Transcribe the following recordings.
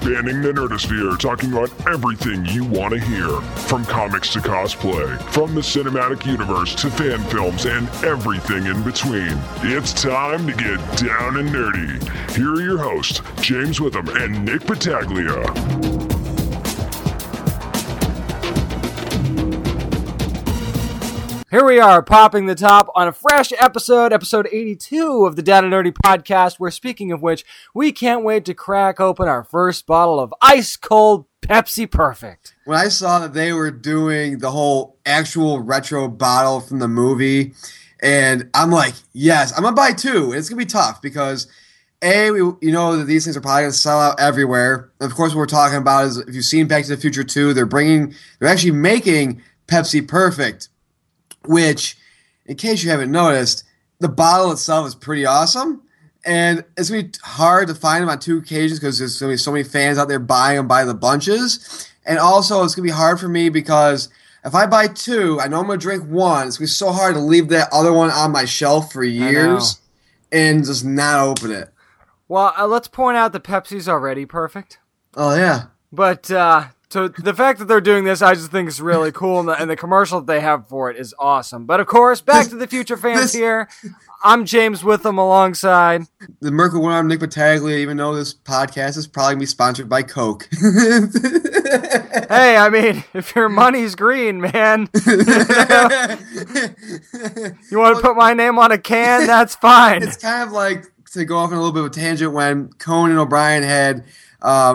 Spanning the nerdosphere, talking about everything you want to hear. From comics to cosplay, from the cinematic universe to fan films and everything in between. It's time to get down and nerdy. Here are your hosts, James Witham and Nick Battaglia. Here we are, popping the top on a fresh episode, episode 82 of the and Nerdy podcast. Where, speaking of which, we can't wait to crack open our first bottle of ice cold Pepsi Perfect. When I saw that they were doing the whole actual retro bottle from the movie, and I'm like, yes, I'm gonna buy two. It's gonna be tough because a, we, you know that these things are probably to sell out everywhere. And of course, what we're talking about is if you've seen Back to the Future 2, they're bringing, they're actually making Pepsi Perfect which, in case you haven't noticed, the bottle itself is pretty awesome. And it's gonna be hard to find them on two occasions because there's gonna be so many fans out there buying them by the bunches. And also, it's gonna be hard for me because if I buy two, I know I'm gonna drink one. It's gonna be so hard to leave that other one on my shelf for years and just not open it. Well, uh, let's point out that Pepsi's already perfect. Oh yeah, But uh, so the fact that they're doing this, I just think is really cool, and the, and the commercial that they have for it is awesome. But of course, Back to the Future fans this- here. I'm James Witham alongside. the Merkle one. I'm Nick Battaglia. Even though this podcast is probably gonna be sponsored by Coke. Hey, I mean, if your money's green, man, you want to put my name on a can, that's fine. it's kind of like to go off on a little bit of a tangent when Conan O'Brien had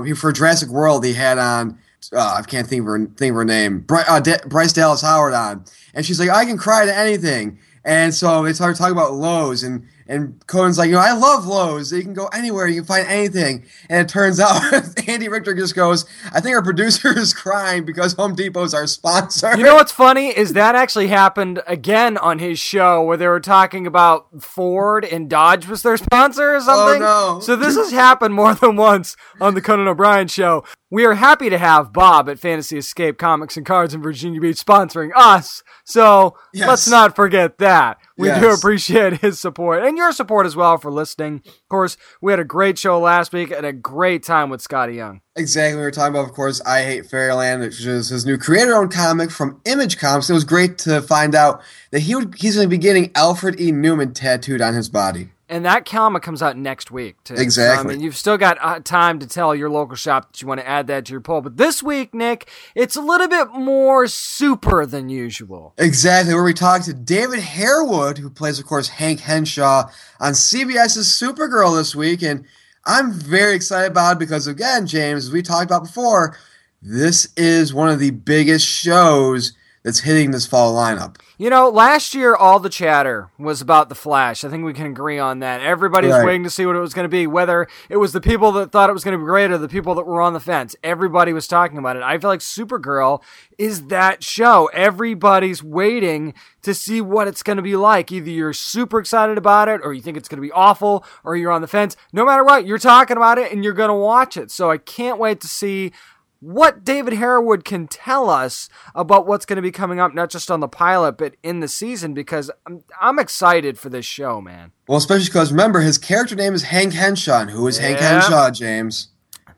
he- for Jurassic World he had on uh, I can't think of her think of her name. Bri- uh, Bryce Dallas Howard on. And she's like I can cry to anything. And so they started talking about Lowe's and and Conan's like you know I love Lowe's you can go anywhere you can find anything and it turns out Andy Richter just goes I think our producer is crying because Home Depot's our sponsor You know what's funny is that actually happened again on his show where they were talking about Ford and Dodge was their sponsor or oh, something. no. So this has happened more than once on the Conan O'Brien show. We are happy to have Bob at Fantasy Escape Comics and Cards in Virginia Beach sponsoring us. So Yes. let's not forget that. We do appreciate his support and your support as well for listening. Of course, we had a great show last week and a great time with Skottie Young. Exactly. We were talking about, of course, I Hate Fairyland, which is his new creator-owned comic from Image Comics. It was great to find out that he would he's going to be getting Alfred E. Neuman tattooed on his body. And that comic comes out next week, too. Exactly. I mean, you've still got uh, time to tell your local shop that you want to add that to your poll. But this week, Nick, it's a little bit more super than usual. Exactly. Where we talked to David Harewood, who plays, of course, Hank Henshaw on CBS's Supergirl this week, and I'm very excited about it because, again, James, as we talked about before, this is one of the biggest shows that's hitting this fall lineup. You know, last year, all the chatter was about The Flash. I think we can agree on that. Everybody's Right. waiting to see what it was going to be, whether it was the people that thought it was going to be great or the people that were on the fence. Everybody was talking about it. I feel like Supergirl is that show. Everybody's waiting to see what it's going to be like. Either you're super excited about it or you think it's going to be awful or you're on the fence. No matter what, you're talking about it and you're going to watch it. So I can't wait to see what David Harewood can tell us about what's going to be coming up, not just on the pilot, but in the season, because I'm, I'm excited for this show, man. Well, especially because remember his character name is Hank Henshaw. and Who is Hank Henshaw, James?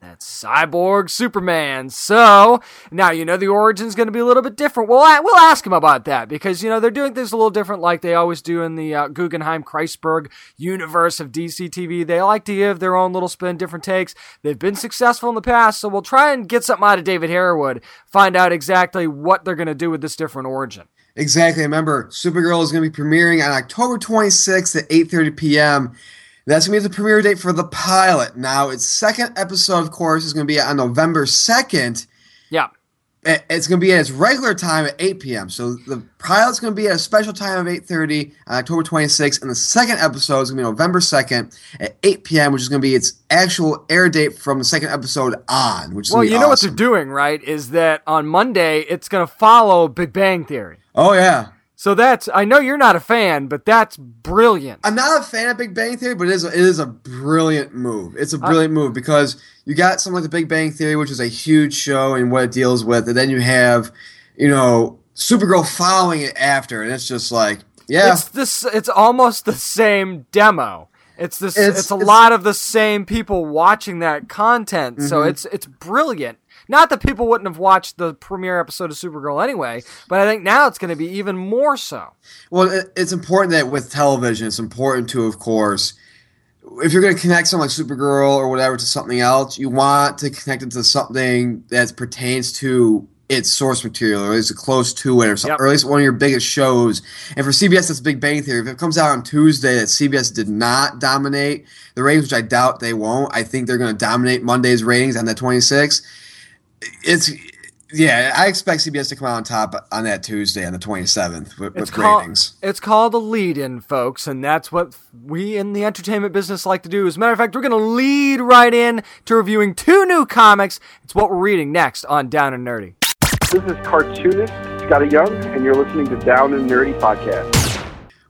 That's Cyborg Superman. So now you know the origin's going to be a little bit different. Well, I, we'll ask him about that because you know they're doing things a little different, like they always do in the uh, Guggenheim Kreisberg universe of DC TV. They like to give their own little spin, different takes. They've been successful in the past, so we'll try and get something out of David Harewood, find out exactly what they're going to do with this different origin. Exactly. Remember, Supergirl is going to be premiering on October 26th at 8:30 p.m. That's going to be the premiere date for the pilot. Now, its second episode, of course, is going to be on November 2nd. Yeah. It's going to be at its regular time at 8 p.m. So the pilot's going to be at a special time of 8:30 on October 26th, and the second episode is going to be November 2nd at 8 p.m., which is going to be its actual air date from the second episode on. Which is Well, you know what they're doing, right? Is that on Monday it's going to follow Big Bang Theory. Oh yeah. So that's I know you're not a fan, but that's brilliant. I'm not a fan of Big Bang Theory, but it is a, it is a brilliant move. It's a brilliant move because you got something like The Big Bang Theory, which is a huge show and what it deals with, and then you have, you know, Supergirl following it after, and it's just like, yeah, It's this. It's almost the same demo. It's this. It's, it's a it's, lot of the same people watching that content, mm-hmm. so it's it's brilliant. Not that people wouldn't have watched the premiere episode of Supergirl anyway, but I think now it's going to be even more so. Well, it's important that with television, it's important to, of course, if you're going to connect something like Supergirl or whatever to something else, you want to connect it to something that pertains to its source material, or at least close to it, or, something, yep. or at least one of your biggest shows. And for CBS, that's Big Bang Theory. If it comes out on Tuesday that CBS did not dominate the ratings, which I doubt they won't, I think they're going to dominate Monday's ratings on the 26th. It's yeah, I expect CBS to come out on top on that Tuesday on the 27th with, with called, ratings. It's called a lead-in, folks, and that's what we in the entertainment business like to do. As a matter of fact, we're going to lead right in to reviewing two new comics. It's what we're reading next on Down and Nerdy. This is cartoonist Skottie Young, and you're listening to Down and Nerdy podcast.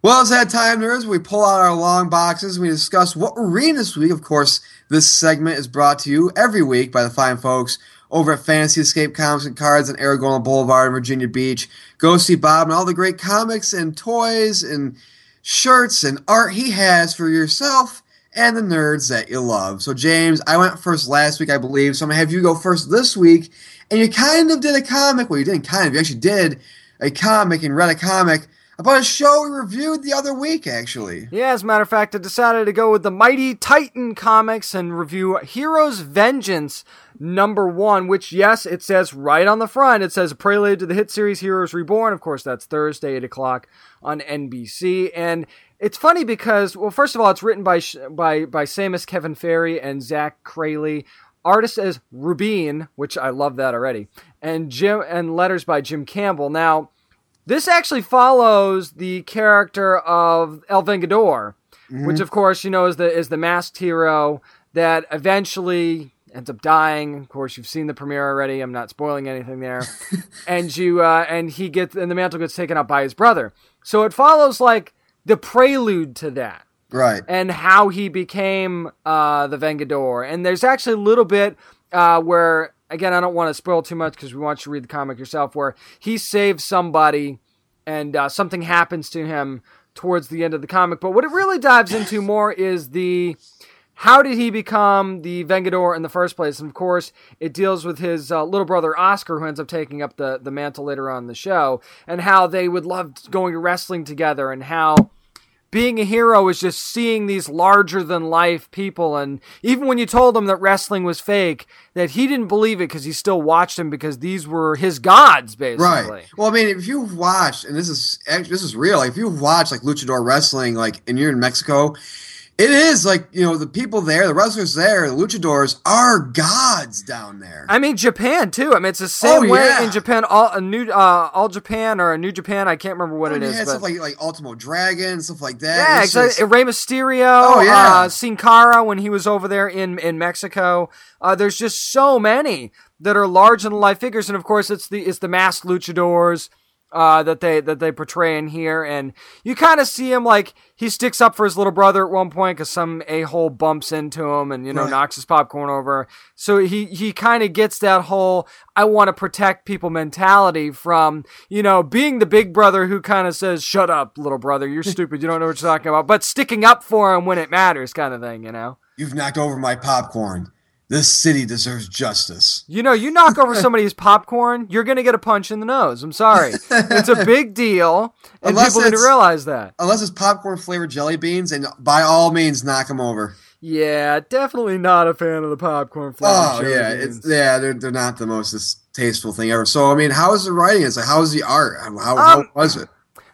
Well, it's that time, nerds. We pull out our long boxes. We discuss what we're reading this week. Of course, this segment is brought to you every week by the fine folks over at Fantasy Escape Comics and Cards on Aragona Boulevard in Virginia Beach. Go see Bob and all the great comics and toys and shirts and art he has for yourself and the nerds that you love. So, James, I went first last week, I believe. So I'm going to have you go first this week. And you kind of did a comic. Well, you didn't kind of. You actually did a comic and read a comic about a show we reviewed the other week, actually. Yeah, as a matter of fact, I decided to go with the Mighty Titan comics and review Heroes Vengeance number one, which, yes, it says right on the front. It says prelude to the hit series Heroes Reborn. Of course, that's Thursday, 8 o'clock on NBC. And it's funny because, well, first of all, it's written by by by Seamus Kevin Fahey and Zach Craley. Artist is Rubin, which I love that already, and Jim and letters by Jim Campbell. Now, this actually follows the character of El Vengador, mm-hmm. which of course you know is the is the masked hero that eventually ends up dying. Of course, you've seen the premiere already. I'm not spoiling anything there. and you uh, and he gets and the mantle gets taken up by his brother. So it follows like the prelude to that. Right. And how he became uh, the Vengador. And there's actually a little bit uh, where again, I don't want to spoil too much because we want you to read the comic yourself, where he saves somebody and uh, something happens to him towards the end of the comic. But what it really dives into more is the how did he become the Vengador in the first place? And of course, it deals with his uh, little brother Oscar, who ends up taking up the, the mantle later on in the show, and how they would love going to wrestling together, and how being a hero is just seeing these larger than life people. And even when you told him that wrestling was fake, that he didn't believe it because he still watched him because these were his gods, basically. Right. Well, I mean, if you've watched, and this is this is real, like, if you've watched like luchador wrestling, like, and you're in Mexico it is like you know the people there, the wrestlers there, the luchadors are gods down there. I mean Japan too. I mean it's the same oh, way yeah. in Japan. All a new uh, all Japan or a New Japan. I can't remember what oh, it is. Yeah, stuff like like Ultimo Dragon, stuff like that. Yeah, it's exactly. Just... Rey Mysterio. Oh yeah, uh, Sin Cara when he was over there in in Mexico. Uh, there's just so many that are large and life figures, and of course it's the it's the masked luchadors uh, that they that they portray in here, and you kind of see him like he sticks up for his little brother at one point because some a hole bumps into him and you know right. knocks his popcorn over. So he he kind of gets that whole I want to protect people mentality from you know being the big brother who kind of says shut up little brother you're stupid you don't know what you're talking about, but sticking up for him when it matters kind of thing, you know. You've knocked over my popcorn. This city deserves justice. You know, you knock over somebody's popcorn, you're going to get a punch in the nose. I'm sorry. It's a big deal, and unless people need to realize that. Unless it's popcorn flavored jelly beans, and by all means, knock them over. Yeah, definitely not a fan of the popcorn flavored oh, jelly yeah, beans. It's, yeah, they're, they're not the most tasteful thing ever. So, I mean, how is the writing? It's like, how is the art? How, um, how was it?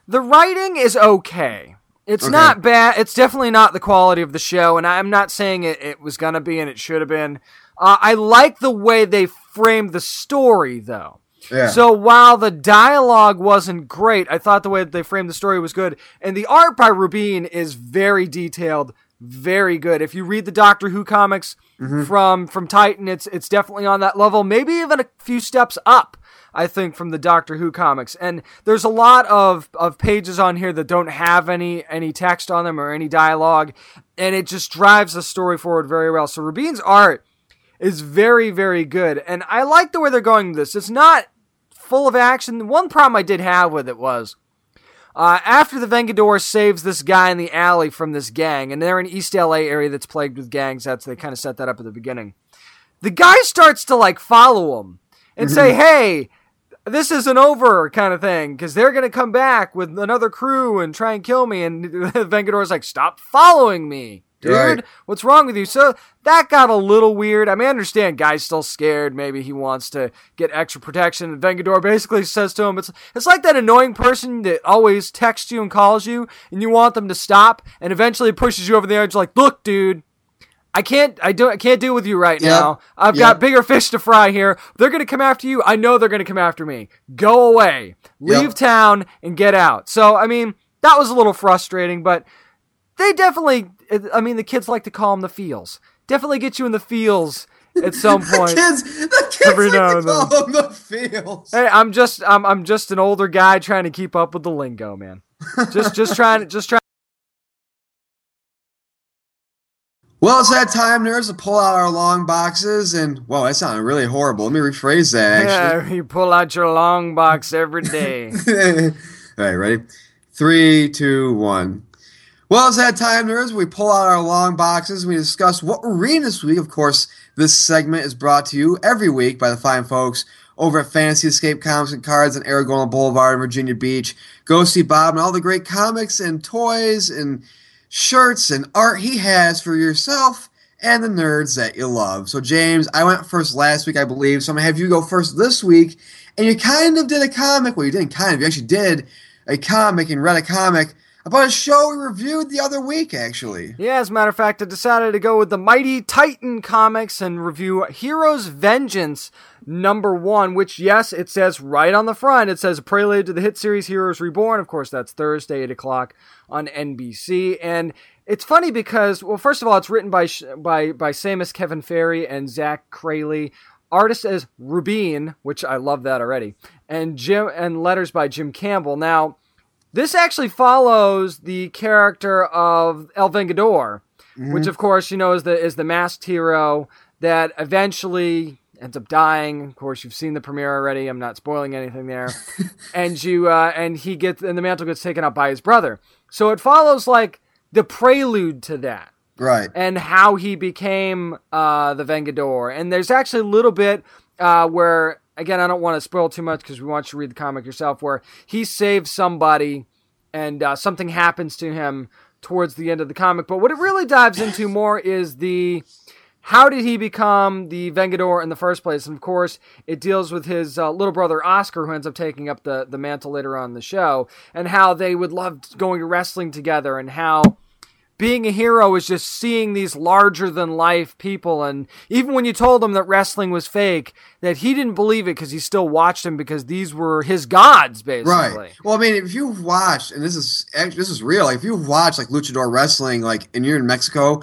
The writing is okay. It's okay. not bad. It's definitely not the quality of the show, and I'm not saying it, it was gonna be and it should have been. Uh, I like the way they framed the story, though. Yeah. So while the dialogue wasn't great, I thought the way that they framed the story was good, and the art by Rubin is very detailed, very good. If you read the Doctor Who comics mm-hmm. from from Titan, it's it's definitely on that level, maybe even a few steps up. I think, from the Doctor Who comics. And there's a lot of, of pages on here that don't have any any text on them or any dialogue, and it just drives the story forward very well. So Rubin's art is very, very good, and I like the way they're going with this. It's not full of action. One problem I did have with it was Uh, after the Vengador saves this guy in the alley from this gang, and they're in East LA area that's plagued with gangs. That's they kind of set that up at the beginning. The guy starts to like follow him and say, "Hey, this isn't over," kind of thing, because they're gonna come back with another crew and try and kill me. And Vengador's like, "Stop following me." Dude, Right. what's wrong with you? So that got a little weird. I mean, I understand guy's still scared. Maybe he wants to get extra protection. And Vengador basically says to him, it's, it's like that annoying person that always texts you and calls you and you want them to stop and eventually pushes you over the edge like, look, dude, I can't, I don't, I can't deal with you right Yep. now. I've Yep. got bigger fish to fry here. They're going to come after you. I know they're going to come after me. Go away. Leave Yep. town and get out. So, I mean, that was a little frustrating, but they definitely i mean the kids like to call them the feels definitely get you in the feels at some point. The kids, the kids Every like now and then. call them the fields. hey i'm just I'm, I'm just an older guy trying to keep up with the lingo man just just trying to just trying Well, it's that time, nerds, to pull out our long boxes and, whoa, that sounded really horrible. Let me rephrase that, actually. yeah, you pull out your long box every day All right, ready? Three, two, one. Well, it's that time, nerds. We pull out our long boxes and we discuss what we're reading this week. Of course, this segment is brought to you every week by the fine folks over at Fantasy Escape Comics and Cards on Aragona Boulevard in Virginia Beach. Go see Bob and all the great comics and toys and shirts and art he has for yourself and the nerds that you love. So, James, I went first last week, I believe. So, I'm going to have you go first this week. And you kind of did a comic. Well, you didn't kind of. You actually did a comic and read a comic about a show we reviewed the other week, actually. yeah as a matter of fact i decided to go with the mighty titan comics and review heroes vengeance number one which yes it says right on the front it says prelude to the hit series heroes reborn. Of course that's thursday 8 o'clock on nbc and it's funny because well first of all it's written by by by Seamus Kevin Fahey and Zach Craley artist is Rubin which I love that already and Jim and letters by Jim Campbell. Now this actually follows the character of El Vengador, which mm-hmm. of course you know is the is the masked hero that eventually ends up dying. Of course, you've seen the premiere already. I'm not spoiling anything there. and you uh, and he gets and the mantle gets taken up by his brother. So it follows like the prelude to that Right. and how he became uh, the Vengador. And there's actually a little bit uh, where, again, I don't want to spoil too much because we want you to read the comic yourself, where he saves somebody and uh, something happens to him towards the end of the comic. But what it really dives into more is the how did he become the Vengador in the first place? And of course, it deals with his uh, little brother Oscar, who ends up taking up the, the mantle later on in the show, and how they would love going to wrestling together, and how being a hero is just seeing these larger than life people. And even when you told him that wrestling was fake, that he didn't believe it because he still watched him because these were his gods, basically. Right. Well, I mean, if you've watched, and this is this is real, like if you've watched like luchador wrestling, like and you're in Mexico,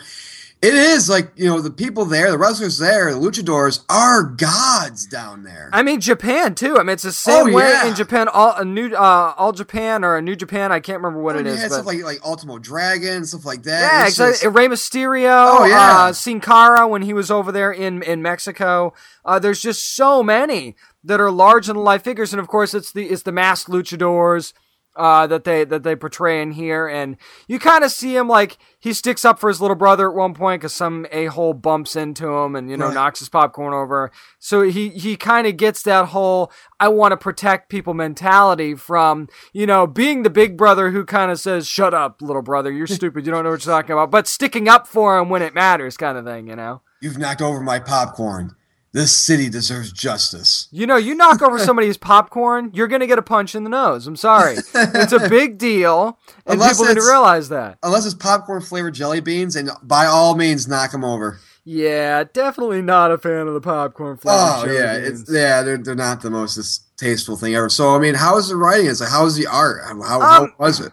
it is like you know the people there, the wrestlers there, the luchadors are gods down there. I mean Japan too. I mean it's the same Oh, way yeah. in Japan. All a new uh, all Japan or a new Japan. I can't remember what I it is. had but stuff like like Ultimo Dragon, stuff like that. yeah, It's exactly. just- Rey Mysterio. Oh, yeah. uh, Sin Cara when he was over there in in Mexico. Uh, there's just so many that are large and life figures, and of course it's the it's the masked luchadors. Uh, that they that they portray in here, and you kind of see him like he sticks up for his little brother at one point because some a hole bumps into him and you know Right. knocks his popcorn over. So he he kind of gets that whole I want to protect people mentality from you know being the big brother who kind of says shut up little brother you're stupid you don't know what you're talking about, but sticking up for him when it matters kind of thing. You know. You've knocked over my popcorn. This city deserves justice. You know, you knock over somebody's popcorn, you're gonna get a punch in the nose. I'm sorry. It's a big deal, and Unless people didn't realize that. Unless it's popcorn flavored jelly beans, and by all means, knock them over. Yeah, definitely not a fan of the popcorn flavor. Oh yeah, it's yeah, they're they're not the most distasteful thing ever. So I mean, how is the writing? It's like how is the art? How, how, how Um, was it?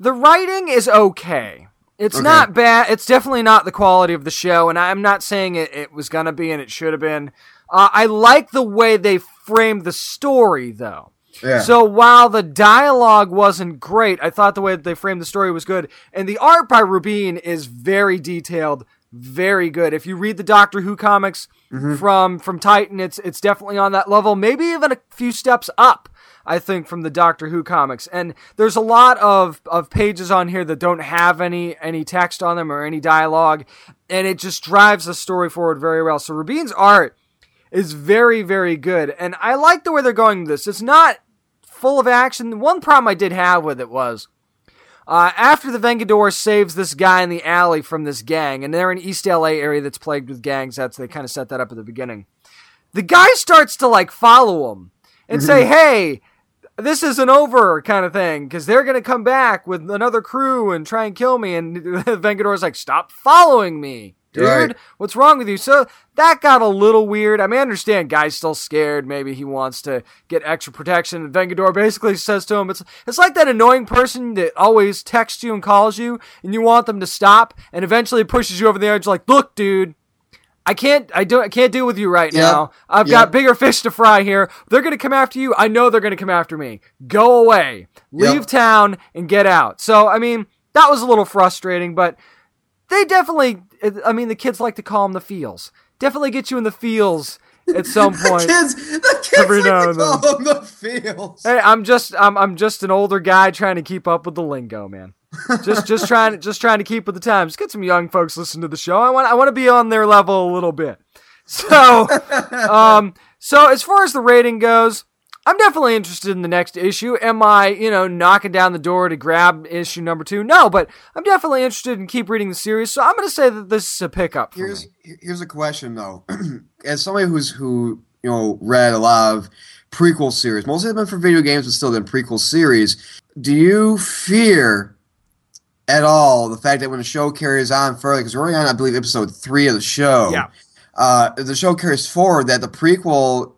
the writing is okay. It's Okay. not bad. It's definitely not the quality of the show, and I'm not saying it, it was gonna be and it should have been. Uh, I like the way they framed the story, though. Yeah. So while the dialogue wasn't great, I thought the way that they framed the story was good, and the art by Rubin is very detailed, very good. If you read the Doctor Who comics Mm-hmm. from from Titan, it's it's definitely on that level, maybe even a few steps up. I think from the Doctor Who comics, and there's a lot of, of pages on here that don't have any any text on them or any dialogue, and it just drives the story forward very well. So Rubin's art is very very good, and I like the way they're going with this. It's not full of action. The One problem I did have with it was uh, after the Vengador saves this guy in the alley from this gang, and they're in East LA area that's plagued with gangs. That's they kind of set that up at the beginning. The guy starts to like follow him and say, "Hey, this isn't over," kind of thing, because they're gonna come back with another crew and try and kill me. And Vengador's like, "Stop following me." Dude, Right. what's wrong with you? So that got a little weird. I mean, I understand guy's still scared. Maybe he wants to get extra protection. And Vengador basically says to him, "It's it's like that annoying person that always texts you and calls you, and you want them to stop, and eventually pushes you over the edge. Like, look, dude, I can't, I don't, I can't deal with you right Yep. now. I've Yep. got bigger fish to fry here. They're gonna come after you. I know they're gonna come after me. Go away. Leave Yep. town and get out. So, I mean, that was a little frustrating, but they definitely. I mean, the kids like to call them the feels. Definitely get you in the feels at some point. The kids, the kids Every like now to and then. call them the fields. Hey, I'm just I'm I'm just an older guy trying to keep up with the lingo, man. Just just trying to just trying to keep with the times. Get some young folks listen to the show. I want I want to be on their level a little bit. So, um, so as far as the rating goes, I'm definitely interested in the next issue. Am I, you know, knocking down the door to grab issue number two? No, but I'm definitely interested in keep reading the series. So I'm going to say that this is a pickup for Here's me. here's a question though. As somebody who's who you know read a lot of prequel series, most of them been for video games, but still been prequel series. Do you fear at all the fact that when the show carries on further, because we're on, I believe, episode three of the show. Yeah. Uh, the show carries forward, that the prequel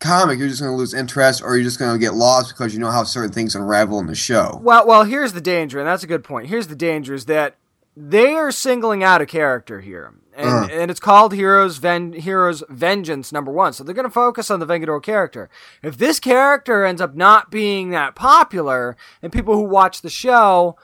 comic, you're just going to lose interest, or you're just going to get lost because you know how certain things unravel in the show. Well, well, here's the danger, and that's a good point. Here's the danger: is that they are singling out a character here, and, Uh. and it's called Heroes Ven- Heroes Vengeance number one. So they're going to focus on the Vengador character. If this character ends up not being that popular, and people who watch the show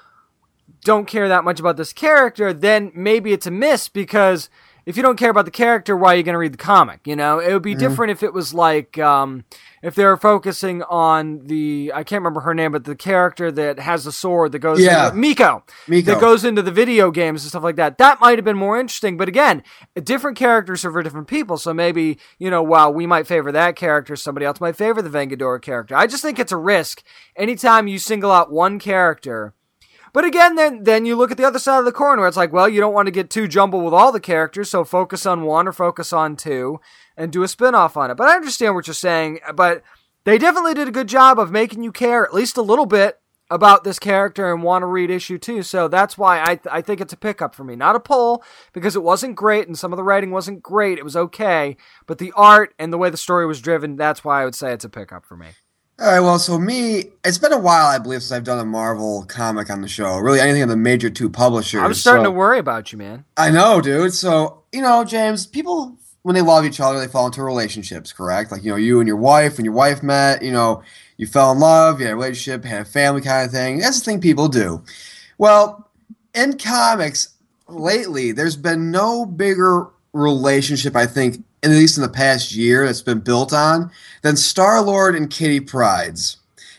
don't care that much about this character, then maybe it's a miss because if you don't care about the character, why are you going to read the comic? You know, it would be different if it was like um, if they were focusing on the I can't remember her name, but the character that has the sword that goes Yeah. into, Miko, Miko. that goes into the video games and stuff like that. That might have been more interesting. But again, different characters are for different people. So maybe you know, while we might favor that character, somebody else might favor the Vengador character. I just think it's a risk anytime you single out one character. But again, then then you look at the other side of the coin where it's like, well, you don't want to get too jumbled with all the characters, so focus on one or focus on two and do a spin-off on it. But I understand what you're saying, but they definitely did a good job of making you care at least a little bit about this character and want to read issue two. So that's why I, I think it's a pickup for me. Not a pull, because it wasn't great and some of the writing wasn't great. It was okay. But the art and the way the story was driven, that's why I would say it's a pickup for me. All right, well, so me, it's been a while, I believe, since I've done a Marvel comic on the show. Really, anything of the major two publishers. I was starting so- to worry about you, man. I know, dude. So, you know, James, people, when they love each other, they fall into relationships, correct? Like, you know, you and your wife, when your wife met, you know, you fell in love, you had a relationship, had a family kind of thing. That's the thing people do. Well, in comics, lately, there's been no bigger relationship, I think, at least in the past year, that's been built on than Star Lord and Kitty Prydes.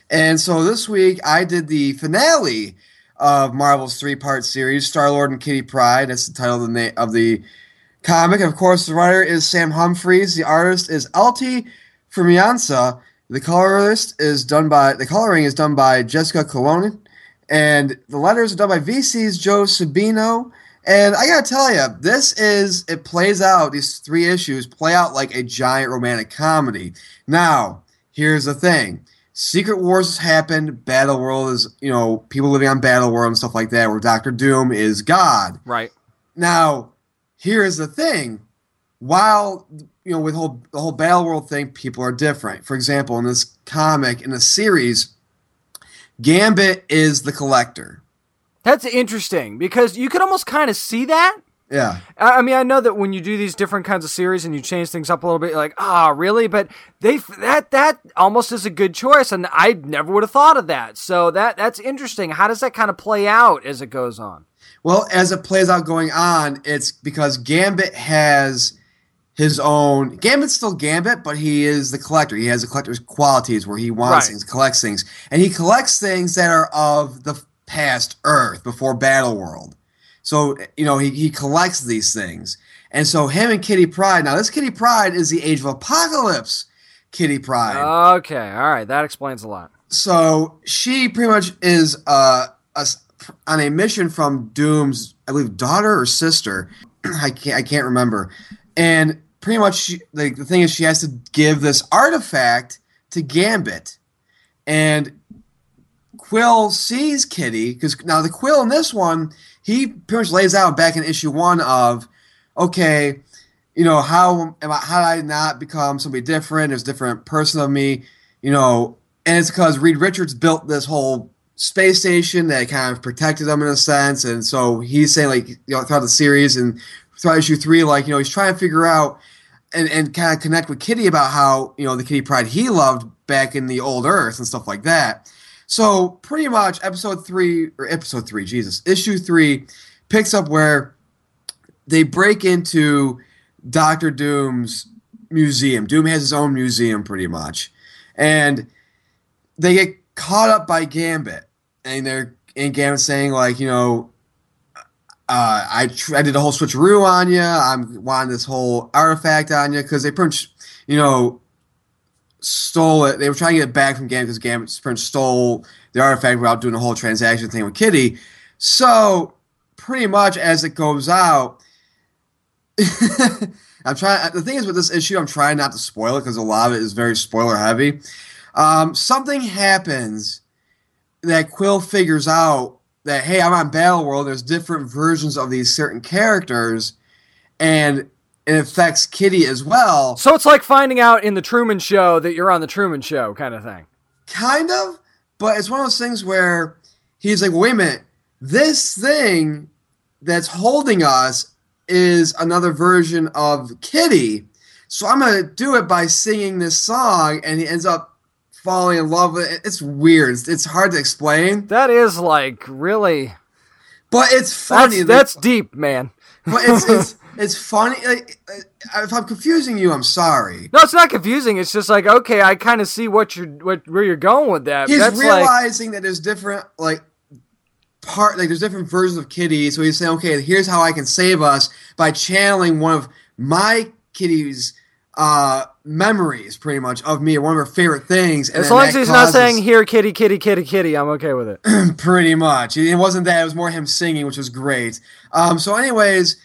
And so this week, I did the finale of Marvel's three part series, Star Lord and Kitty Pryde. That's the title of the, na- of the comic. Of course, the writer is Sam Humphries. The artist is Alti Firmansyah. The colorist is done by the coloring is done by Jessica Colon, and the letters are done by VC's Joe Sabino. And I gotta tell you, this is it plays out. These three issues play out like a giant romantic comedy. Now, here's the thing: Secret Wars has happened. Battle World is you know people living on Battle World and stuff like that, where Doctor Doom is God. Right. Now, here's the thing. While you know, with whole the whole Battle World thing, people are different. For example, in this comic, in the series, Gambit is the collector. That's interesting because you could almost kind of see that Yeah. I I mean, I know that when you do these different kinds of series and you change things up a little bit, you're like, ah, really? But they that that almost is a good choice, and I never would have thought of that. So that that's interesting. How does that kind of play out as it goes on? Well, as it plays out going on, it's because Gambit has his own. Gambit's still Gambit, but he is the collector. He has the collector's qualities where he wants Right. things, collects things, and he collects things that are of the past Earth before Battle World. So you know he he collects these things, and so him and Kitty Pryde. Now this Kitty Pryde is the Age of Apocalypse. Kitty Pride. Okay, all right, that explains a lot. so she pretty much is uh, a, on a mission from Doom's, I believe, daughter or sister. I can't, I can't remember. And pretty much, she, like the thing is, she has to give this artifact to Gambit, and Quill sees Kitty because now the Quill in this one, he pretty much lays out back in issue one of, okay, you know how am I, how did I not become somebody different? There's a different person of me, you know, and it's because Reed Richards built this whole space station that kind of protected them in a sense, and so he's saying like you know throughout the series and throughout issue three, like you know he's trying to figure out and and kind of connect with Kitty about how you know the Kitty Pryde he loved back in the old Earth and stuff like that. So pretty much episode three or episode three, Jesus, issue three picks up where they break into Doctor Doom's museum. Doom has his own museum, pretty much, and they get caught up by Gambit, and they're and Gambit saying like, you know, uh, I tr- I did a whole switcheroo on you. I'm wanting this whole artifact on you because they pretty you know, stole it. They were trying to get it back from Gambit because Gambit pretty much stole the artifact without doing the whole transaction thing with Kitty. So pretty much as it goes out. I'm trying. The thing is with this issue, I'm trying not to spoil it because a lot of it is very spoiler heavy. Um, something happens that Quill figures out that hey, I'm on Battle World. There's different versions of these certain characters, and it affects Kitty as well. So it's like finding out in the Truman Show that you're on the Truman Show, kind of thing. Kind of, but it's one of those things where he's like, wait a minute, this thing that's holding us is another version of Kitty. So I'm gonna do it by singing this song, and he ends up falling in love with it. It's weird. It's, hard to explain, That is like really. but it's funny. That's that's deep, man. but it's, it's it's funny. Like, uh, if I'm confusing you, I'm sorry. No, it's not confusing. It's just like okay, I kind of see what you're what where you're going with that. He's That's like realizing that there's different like part like there's different versions of Kitty. So he's saying, okay, here's how I can save us by channeling one of my Kitty's uh memories, pretty much of me, or one of her favorite things. And as long as he's not saying here, kitty, kitty, kitty, kitty, I'm okay with it. pretty much. It wasn't that. It was more him singing, which was great. Um, so, anyways,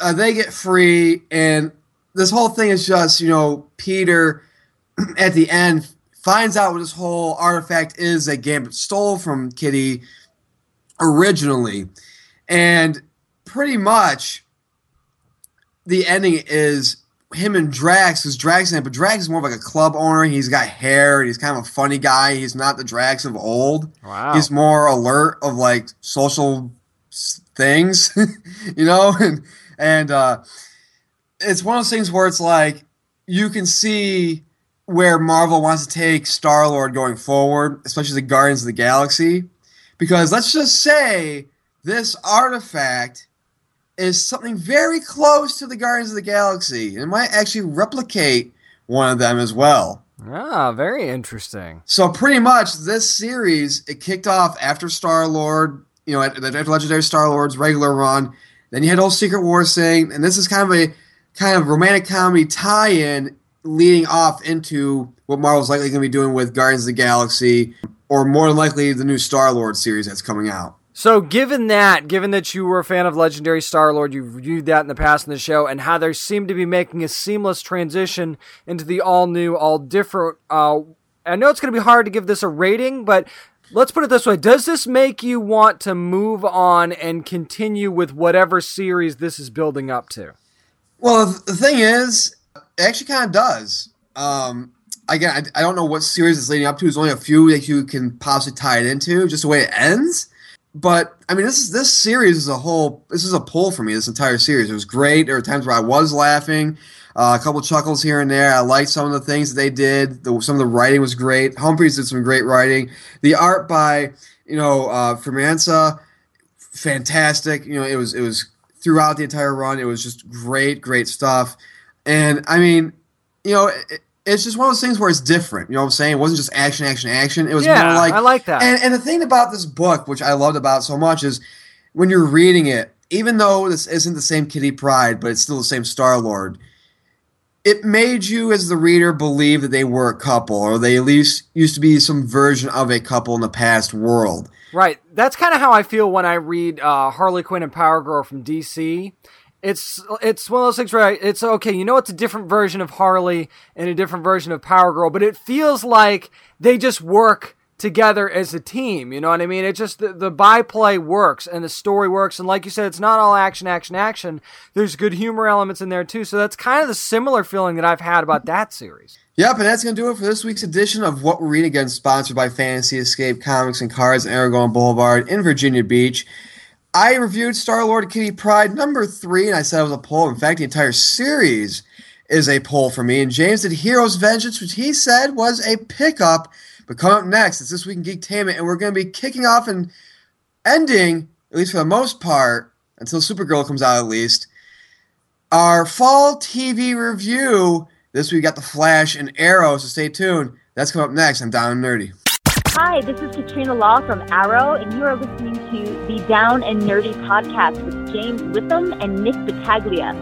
uh, they get free, and this whole thing is just you know Peter at the end finds out what this whole artifact is that Gambit stole from Kitty originally, and pretty much the ending is him and Drax, because Drax it, but Drax is more of like a club owner. He's got hair. He's kind of a funny guy. He's not the Drax of old. Wow. He's more alert of like social things, you know, and and uh, it's one of those things where it's like you can see where Marvel wants to take Star Lord going forward, especially the Guardians of the Galaxy, because let's just say this artifact is something very close to the Guardians of the Galaxy. It might actually replicate one of them as well. Ah, very interesting. So pretty much this series it kicked off after Star Lord, you know, at- after Legendary Star Lord's regular run. Then you had whole Secret Wars thing, and this is kind of a kind of romantic comedy tie-in leading off into what Marvel's likely going to be doing with Guardians of the Galaxy, or more than likely the new Star Lord series that's coming out. So, given that, given that you were a fan of Legendary Star Lord, you've reviewed that in the past in the show, and how they seem to be making a seamless transition into the all new, all different. Uh, I know it's going to be hard to give this a rating, but let's put it this way: Does this make you want to move on and continue with whatever series this is building up to? Well, the thing is, it actually kind of does. Um, again, I, I don't know what series it's leading up to. There's only a few that you can possibly tie it into, just the way it ends. but I mean, this is this series is a whole. This is a pull for me. This entire series. It was great. There were times where I was laughing, uh, a couple chuckles here and there. I liked some of the things that they did. The, some of the writing was great. Humphries did some great writing. The art by you know uh, Firmansyah, fantastic. You know, it was it was throughout the entire run. It was just great, great stuff. And I mean, you know. It, it's just one of those things where it's different. You know what I'm saying? It wasn't just action, action, action. It was Yeah, more like I like that. And, and the thing about this book, which I loved about so much, is when you're reading it, even though this isn't the same Kitty Pryde, but it's still the same Star Lord, it made you as the reader believe that they were a couple, or they at least used to be some version of a couple in the past world. Right. That's kind of how I feel when I read uh, Harley Quinn and Power Girl from DC. It's it's one of those things where I, it's okay. You know, it's a different version of Harley and a different version of Power Girl, but it feels like they just work together as a team. You know what I mean? It just the, the byplay works and the story works, and like you said, it's not all action, action, action. There's good humor elements in there too. So that's kind of the similar feeling that I've had about that series. Yep, and that's going to do it for this week's edition of What We're Reading Again, sponsored by Fantasy Escape Comics and Cards in Aragon Boulevard in Virginia Beach. I reviewed Star Lord Kitty Pryde number three, and I said it was a poll. In fact, the entire series is a poll for me. And James did Heroes Vengeance, which he said was a pickup. But coming up next, it's This Week in Geektainment, and we're going to be kicking off and ending, at least for the most part, until Supergirl comes out at least, our fall TV review. This week we got The Flash and Arrow, so stay tuned. That's coming up next. I'm Down and Nerdy. Hi, this is Katrina Law from Arrow, and you are listening to the Down and Nerdy podcast with James Witham and Nick Battaglia.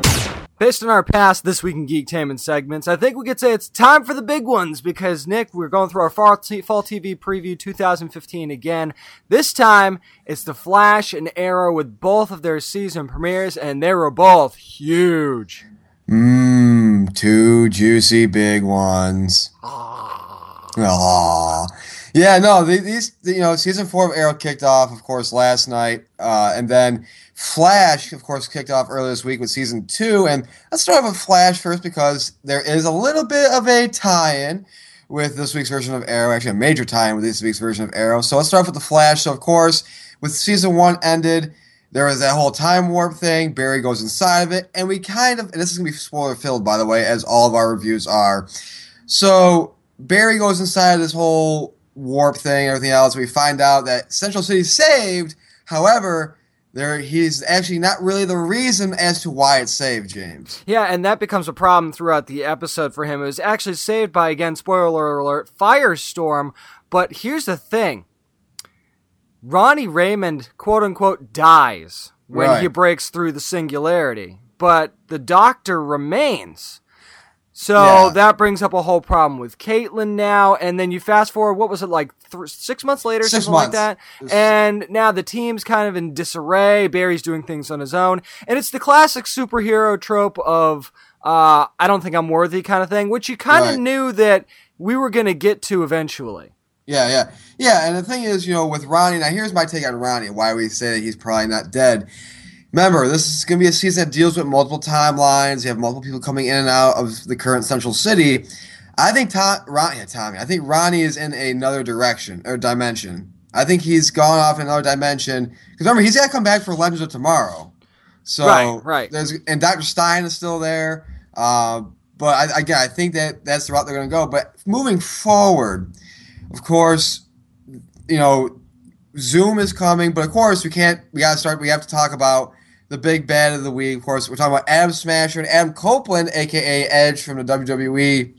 Based on our past This Week in Geek Geektainment segments, I think we could say it's time for the big ones because, Nick, we're going through our fall, t- fall TV preview 2015 again. This time, it's The Flash and Arrow with both of their season premieres, and they were both huge. Mmm, two juicy big ones. Aww. Yeah, no, these, you know, season four of Arrow kicked off, of course, last night. Uh, and then Flash, of course, kicked off earlier this week with season two. And let's start with Flash first because there is a little bit of a tie in with this week's version of Arrow, actually, a major tie in with this week's version of Arrow. So let's start with The Flash. So, of course, with season one ended, there was that whole time warp thing. Barry goes inside of it, and we kind of, and this is gonna be spoiler filled, by the way, as all of our reviews are. So Barry goes inside of this whole warp thing, everything else. We find out that Central City's saved. However, there he's actually not really the reason as to why it's saved, James. Yeah, and that becomes a problem throughout the episode for him. It was actually saved by, again, spoiler alert, Firestorm. But here's the thing Ronnie Raymond, quote unquote, dies when Right. he breaks through the singularity, but the doctor remains. So Yeah. that brings up a whole problem with Caitlin now, and then you fast forward. What was it like? Th- six months later, Six something like months. that. And now the team's kind of in disarray. Barry's doing things on his own, and it's the classic superhero trope of uh, "I don't think I'm worthy" kind of thing, which you kind of Right. knew that we were going to get to eventually. Yeah, yeah, yeah. And the thing is, you know, with Ronnie, now here's my take on Ronnie. Why we say that he's probably not dead. Remember, this is going to be a season that deals with multiple timelines. You have multiple people coming in and out of the current Central City. I think Tom, Ron, yeah, Tommy. I think Ronnie is in another direction or dimension. I think he's gone off in another dimension. Because remember, he's got to come back for Legends of Tomorrow. So Right, right. There's and Doctor Stein is still there. Uh, but I, again, I think that that's the route they're going to go. But moving forward, of course, you know, Zoom is coming, but of course we can't. We got to start. We have to talk about the big bad of the week. Of course, we're talking about Atom Smasher and Adam Copeland, aka Edge from the WWE,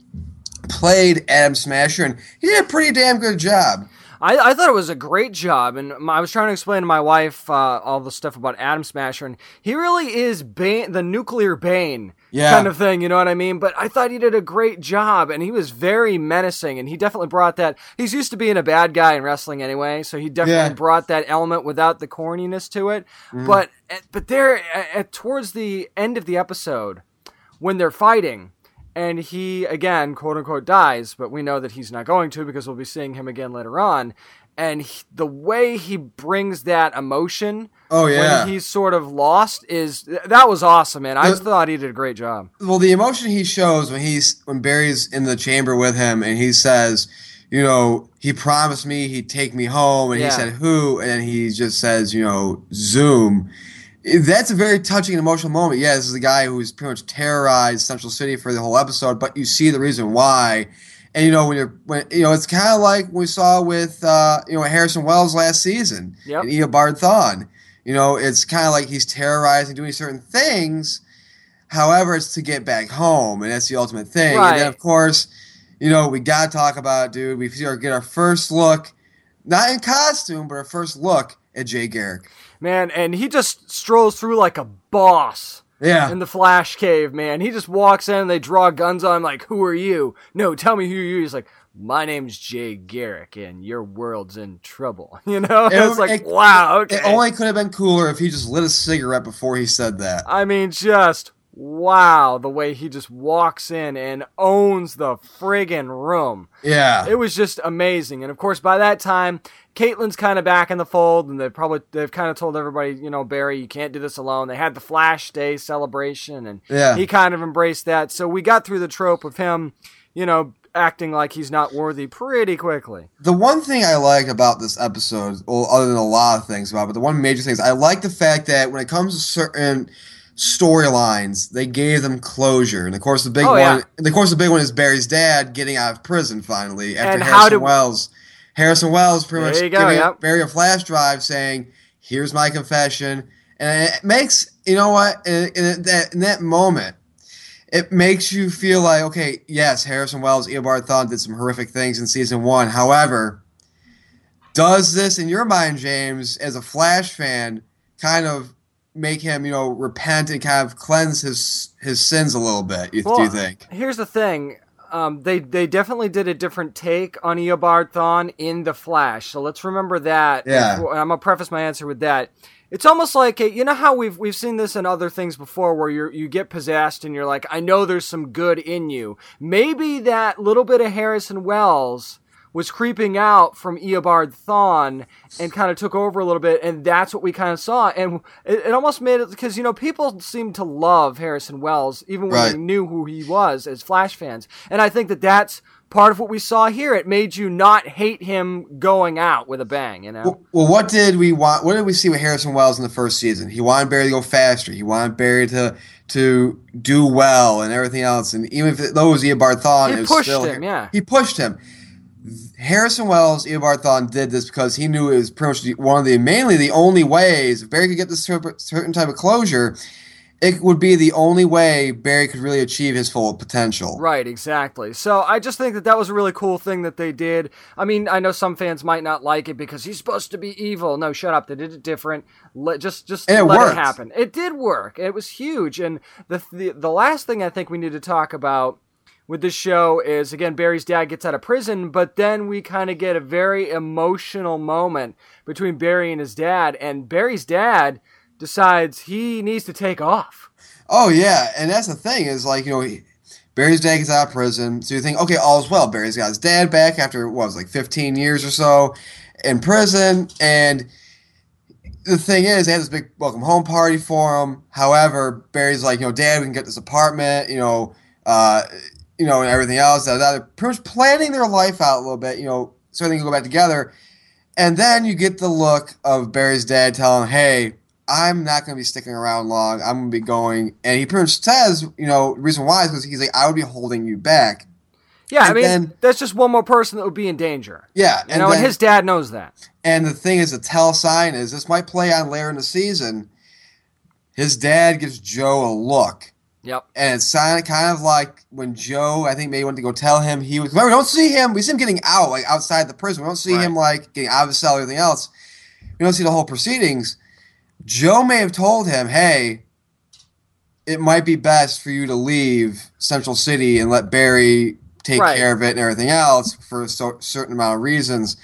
played Atom Smasher, and he did a pretty damn good job. I, I thought it was a great job, and my, I was trying to explain to my wife uh, all the stuff about Atom Smasher, and he really is Bane, the nuclear Bane Yeah. kind of thing, you know what I mean? But I thought he did a great job, and he was very menacing, and he definitely brought that. He's used to being a bad guy in wrestling anyway, so he definitely Yeah. brought that element without the corniness to it. Mm. But eh, but there, at, at, towards the end of the episode, when they're fighting and he again quote unquote dies but we know that he's not going to because we'll be seeing him again later on and he, the way he brings that emotion Oh yeah. when he's sort of lost is that was awesome man i The- thought he did a great job well, the emotion he shows when he's when Barry's in the chamber with him, and he says, you know, he promised me he'd take me home, and Yeah. he said who, and he just says, you know, Zoom. That's a very touching and emotional moment. Yeah, this is a guy who's pretty much terrorized Central City for the whole episode, but you see the reason why. And you know when you're when you know it's kind of like we saw with uh, you know Harrison Wells last season Yep. and Eobard Thawne. You know it's kind of like he's terrorizing, doing certain things. However, it's to get back home, and that's the ultimate thing. And then of course, you know we got to talk about dude. We get our first look, not in costume, but our first look at Jay Garrick. Man, and he just strolls through like a boss Yeah, in the Flash cave, man. He just walks in and they draw guns on him like, Who are you? No, tell me who you are. He's like, My name's Jay Garrick and your world's in trouble. You know? It- it's like, it- wow, okay. it only could have been cooler if he just lit a cigarette before he said that. I mean, just wow, the way he just walks in and owns the friggin' room. Yeah, It was just amazing. And of course, by that time, Caitlin's kind of back in the fold, and they've probably they've kind of told everybody, you know, Barry, you can't do this alone. They had the Flash Day celebration, and Yeah. he kind of embraced that. So we got through the trope of him, you know, acting like he's not worthy pretty quickly. The one thing I like about this episode, well, other than a lot of things about, it, but the one major thing is I like the fact that when it comes to certain storylines, they gave them closure. And of course, the big Oh, one, yeah. and of course, the big one is Barry's dad getting out of prison finally after And Harrison Wells. Harrison Wells pretty There much go, giving yep. Barry a flash drive saying, "Here's my confession," and it makes you know what in, in that in that moment it makes you feel like, okay, yes, Harrison Wells, Eobard Thawne did some horrific things in season one. However, does this, in your mind, James, as a Flash fan, kind of make him, you know, repent and kind of cleanse his his sins a little bit? You, do you think? Here's the thing. Um, they they definitely did a different take on Eobard Thawne in the Flash. So let's remember that. Yeah. I'm gonna preface my answer with that. It's almost like a, you know how we've we've seen this in other things before, where you you get possessed and you're like, I know there's some good in you. Maybe that little bit of Harrison Wells was creeping out from Eobard Thawne and kind of took over a little bit, and that's what we kind of saw. And it, it almost made it because you know people seem to love Harrison Wells even when they knew who he was as Flash fans, and I think that that's part of what we saw here. It made you not hate him going out with a bang. You know. Well, well, what did we want? What did we see with Harrison Wells in the first season? He wanted Barry to go faster. He wanted Barry to to do well and everything else. And even if it, though it was Eobard Thawne, He pushed him, yeah. he pushed him. Harrison Wells, Eobard Thawne did this because he knew it was pretty much one of the mainly the only ways if Barry could get this certain type of closure, it would be the only way Barry could really achieve his full potential. Right, exactly. So I just think that that was a really cool thing that they did. I mean, I know some fans might not like it because he's supposed to be evil. No, shut up. They did it different. Let just just And it let worked. it happen. It did work. It was huge. And the, the the last thing I think we need to talk about with this show is again Barry's dad gets out of prison, but then we kind of get a very emotional moment between Barry and his dad, and Barry's dad decides he needs to take off. Oh yeah, and that's the thing is like you know. He, Barry's dad gets out of prison, so you think, okay, all's well. Barry's got his dad back after what was like 15 years or so in prison, and the thing is, they had this big welcome home party for him. However, Barry's like, you know, Dad, we can get this apartment, you know, uh, you know, and everything else. That they're pretty much planning their life out a little bit, you know, so they can go back together. And then you get the look of Barry's dad telling, him, "Hey, I'm not going to be sticking around long. I'm going to be going." And he pretty much says, you know, the reason why is because he's like, "I would be holding you back." Yeah, I mean, then- that's just one more person that would be in danger. Yeah, You know, and his dad knows that. And the thing is, the tell sign is this might play on later in the season. His dad gives Joe a look, Yep. and it's kind of, kind of like when Joe, I think, maybe went to go tell him he was. Remember, we don't see him. We see him getting out, like outside the prison. We don't see Right. him like getting out of his cell or anything else. We don't see the whole proceedings. Joe may have told him, "Hey, it might be best for you to leave Central City and let Barry take Right. care of it and everything else for a certain amount of reasons."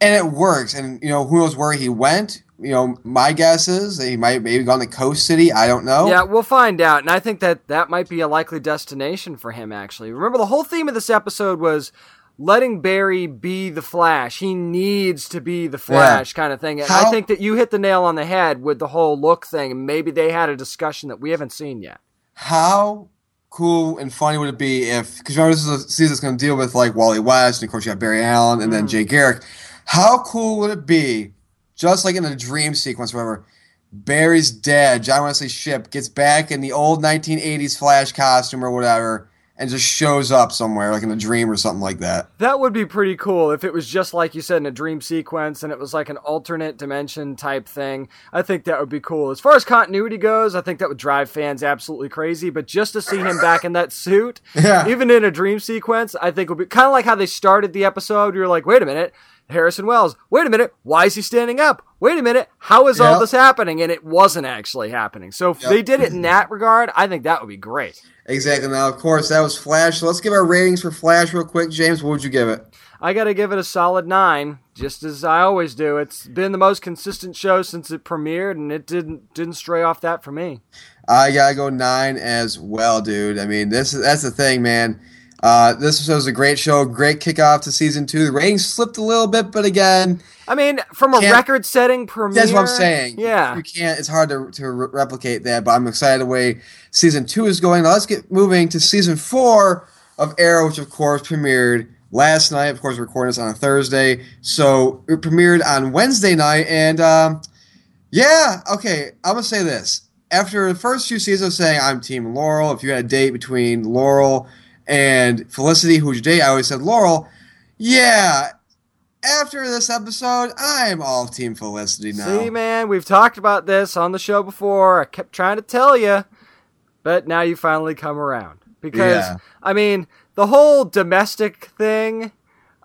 And it works. And you know, who knows where he went? You know, my guess is he might maybe gone to Coast City. I don't know. Yeah, we'll find out. And I think that that might be a likely destination for him, actually. Remember, the whole theme of this episode was letting Barry be the Flash. He needs to be the Flash, kind of thing. And I think that you hit the nail on the head with the whole look thing. And maybe they had a discussion that we haven't seen yet. How cool and funny would it be if because remember this is a season that's going to deal with like Wally West and of course you have Barry Allen and then Mm. Jay Garrick. How cool would it be, just like in a dream sequence, whatever? Barry's dead. John Wesley Shipp, gets back in the old 1980s Flash costume or whatever, and just shows up somewhere, like in a dream or something like that. That would be pretty cool if it was just like you said in a dream sequence and it was like an alternate dimension type thing. I think that would be cool. As far as continuity goes, I think that would drive fans absolutely crazy. But just to see him back in that suit, Yeah. even in a dream sequence, I think would be kind of like how they started the episode. You're like, wait a minute. Harrison Wells. Wait a minute. Why is he standing up? Wait a minute. How is all this happening? And it wasn't actually happening. So if Yep. they did it in mm-hmm. that regard, I think that would be great. Exactly. Now, of course, that was Flash. So let's give our ratings for Flash real quick. James, what would you give it? I got to give it a solid nine, just as I always do. It's been the most consistent show since it premiered, and it didn't didn't stray off that for me. I gotta go nine as well, dude. I mean, this is that's the thing, man. Uh, this was a great show, great kickoff to season two. The ratings slipped a little bit, but again, I mean, from a record-setting premiere, that's what I'm saying. Yeah, you can't. It's hard to to re- replicate that, but I'm excited the way season two is going. Now let's get moving to season four of Arrow, which of course premiered last night. Of course, we're recording this on a Thursday, so it premiered on Wednesday night, and um, yeah, okay. I'm gonna say this. After the first few seasons of saying I'm Team Laurel, if you had a date between Laurel and Felicity, who's your date, I always said Laurel. Yeah. After this episode, I'm all Team Felicity now. See, man, we've talked about this on the show before. I kept trying to tell you, but now you finally come around. Because Yeah. I mean, the whole domestic thing.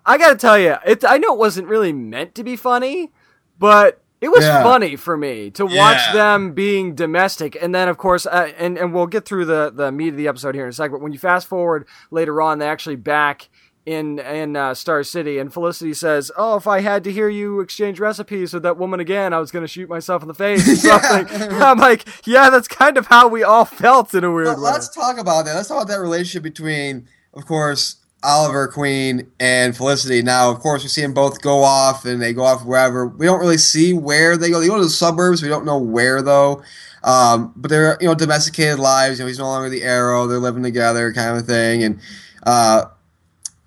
I got to tell you, it. I know it wasn't really meant to be funny, but it was Yeah. funny for me to watch Yeah. them being domestic, and then of course, uh, and and we'll get through the the meat of the episode here in a second. But when you fast forward later on, they actually back in in uh, Star City, and Felicity says, "Oh, if I had to hear you exchange recipes with that woman again, I was going to shoot myself in the face." Or something. I'm like, yeah, that's kind of how we all felt in a weird Well, way. let's talk about that. Let's talk about that relationship between, of course, Oliver Queen and Felicity. Now, of course, we see them both go off, and they go off wherever. We don't really see where they go. They go to the suburbs. We don't know where though. Um, but they're you know domesticated lives. You know, he's no longer the Arrow. They're living together, kind of thing, and uh,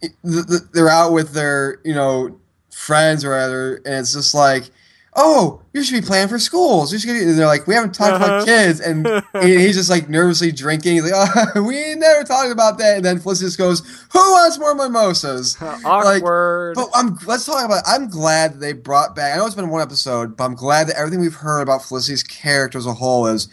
th- th- they're out with their you know friends or whatever, and it's just like. Oh, you should be planning for schools. You should. Get, and they're like, we haven't talked Uh-huh. about kids, and he- he's just like nervously drinking. He's like, oh, we ain't never talked about that. And then Felicity just goes, "Who wants more mimosas?" Like, Awkward. but I'm let's talk about. it. I'm glad that they brought back. I know it's been one episode, but I'm glad that everything we've heard about Felicity's character as a whole is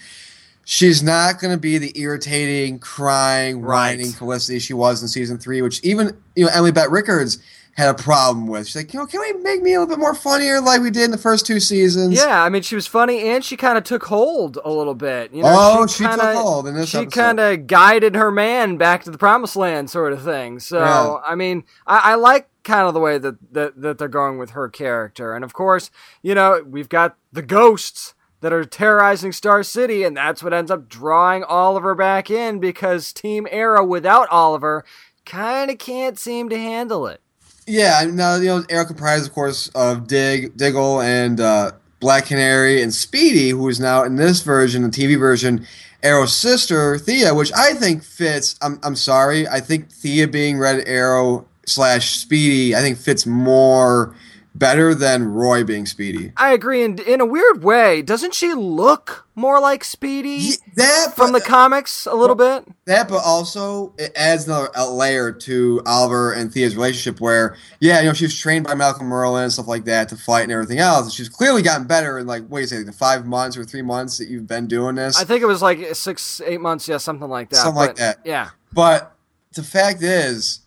she's not going to be the irritating, crying, Right. whining Felicity she was in season three, which even you know Emily Bett Rickards had a problem with. She's like, you know, can we make me a little bit more funnier like we did in the first two seasons? Yeah, I mean, she was funny, and she kind of took hold a little bit. You know, Oh, she took kinda, hold in this She kind of guided her man back to the promised land, sort of thing. So, Yeah. I mean, I, I like kind of the way that, that that they're going with her character, and of course, you know, we've got the ghosts that are terrorizing Star City, and that's what ends up drawing Oliver back in because Team Arrow without Oliver kind of can't seem to handle it. Yeah, now you know Arrow comprises, of course, of Dig, Diggle, and uh, Black Canary, and Speedy, who is now in this version, the TV version, Arrow's sister Thea, which I think fits. I'm I'm sorry, I think Thea being Red Arrow slash Speedy, I think fits more better than Roy being Speedy. I agree, and in a weird way, doesn't she look more like Speedy? Ye- That from the comics a little bit. That, but also it adds another a layer to Oliver and Thea's relationship, where yeah, you know, she was trained by Malcolm Merlyn and stuff like that to fight and everything else. And she's clearly gotten better in like what do you say, the five months or three months that you've been doing this. I think it was like six, eight months, yeah, something like that. Something like that. Yeah, But the fact is,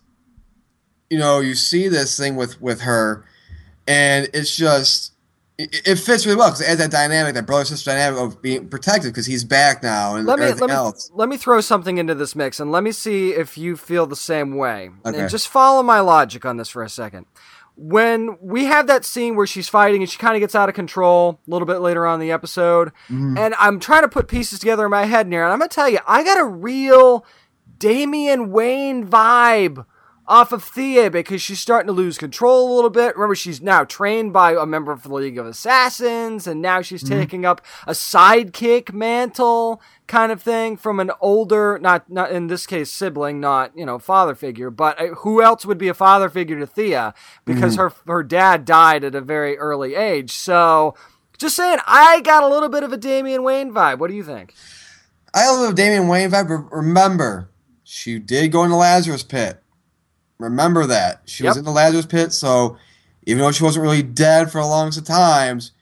you know, you see this thing with with her, and it's just it, it fits really well because it adds that dynamic, that brother sister dynamic of being protected because he's back now and let me everything let me else. let me throw something into this mix, and let me see if you feel the same way. Okay. And just follow my logic on this for a second. When we have that scene where she's fighting and she kind of gets out of control a little bit later on in the episode, Mm-hmm. and I'm trying to put pieces together in my head, here, and I'm gonna tell you, I got a real Damian Wayne vibe off of Thea because she's starting to lose control a little bit. Remember, she's now trained by a member of the League of Assassins, and now she's Mm-hmm. taking up a sidekick mantle kind of thing from an older, not not in this case sibling, not you know father figure, but uh, who else would be a father figure to Thea because Mm-hmm. her her dad died at a very early age. So, just saying, I got a little bit of a Damian Wayne vibe. What do you think? I little Damian Wayne vibe. Remember, she did go into Lazarus pit. Remember that. She was in the Lazarus pit, so even though she wasn't really dead for the longest of times,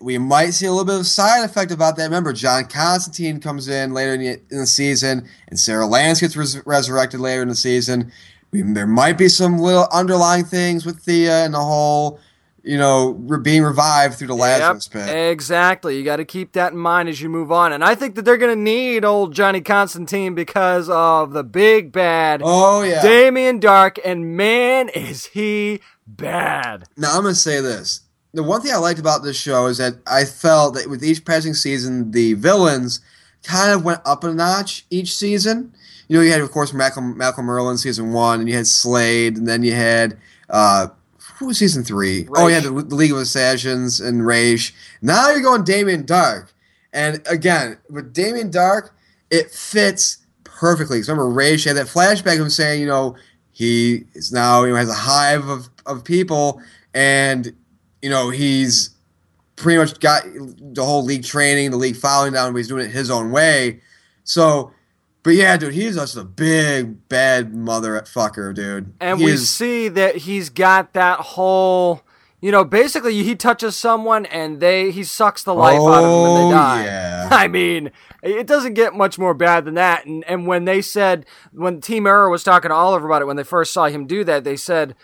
we might see a little bit of side effect about that. Remember, John Constantine comes in later in the, in the season, and Sara Lance gets res- resurrected later in the season. We, there might be some little underlying things with Thea and the whole, you know, being revived through the Lazarus Yep, pit. Exactly. You got to keep that in mind as you move on. And I think that they're going to need old Johnny Constantine because of the big bad Oh yeah. Damien Darhk. And man, is he bad. Now I'm gonna say this. The one thing I liked about this show is that I felt that with each passing season, the villains kind of went up a notch each season. You know, you had of course Malcolm Malcolm Merlyn season one, and you had Slade, and then you had uh, who was season three? Oh, you had the, the League of Assassins and Ra's. Now you're going Damien Darhk, and again with Damien Darhk, it fits perfectly. 'Cause remember, Ra's had that flashback of him saying, you know, he is now you know has a hive of, of people, and you know he's pretty much got the whole league training, the league following down, but he's doing it his own way. So, but yeah, dude, he's just a big bad motherfucker, dude. And we see that he's got that whole. You know, basically, he touches someone and they he sucks the life out of them when Oh, they die. yeah. I mean, it doesn't get much more bad than that. And and when they said when Team Arrow was talking to Oliver about it when they first saw him do that, they said,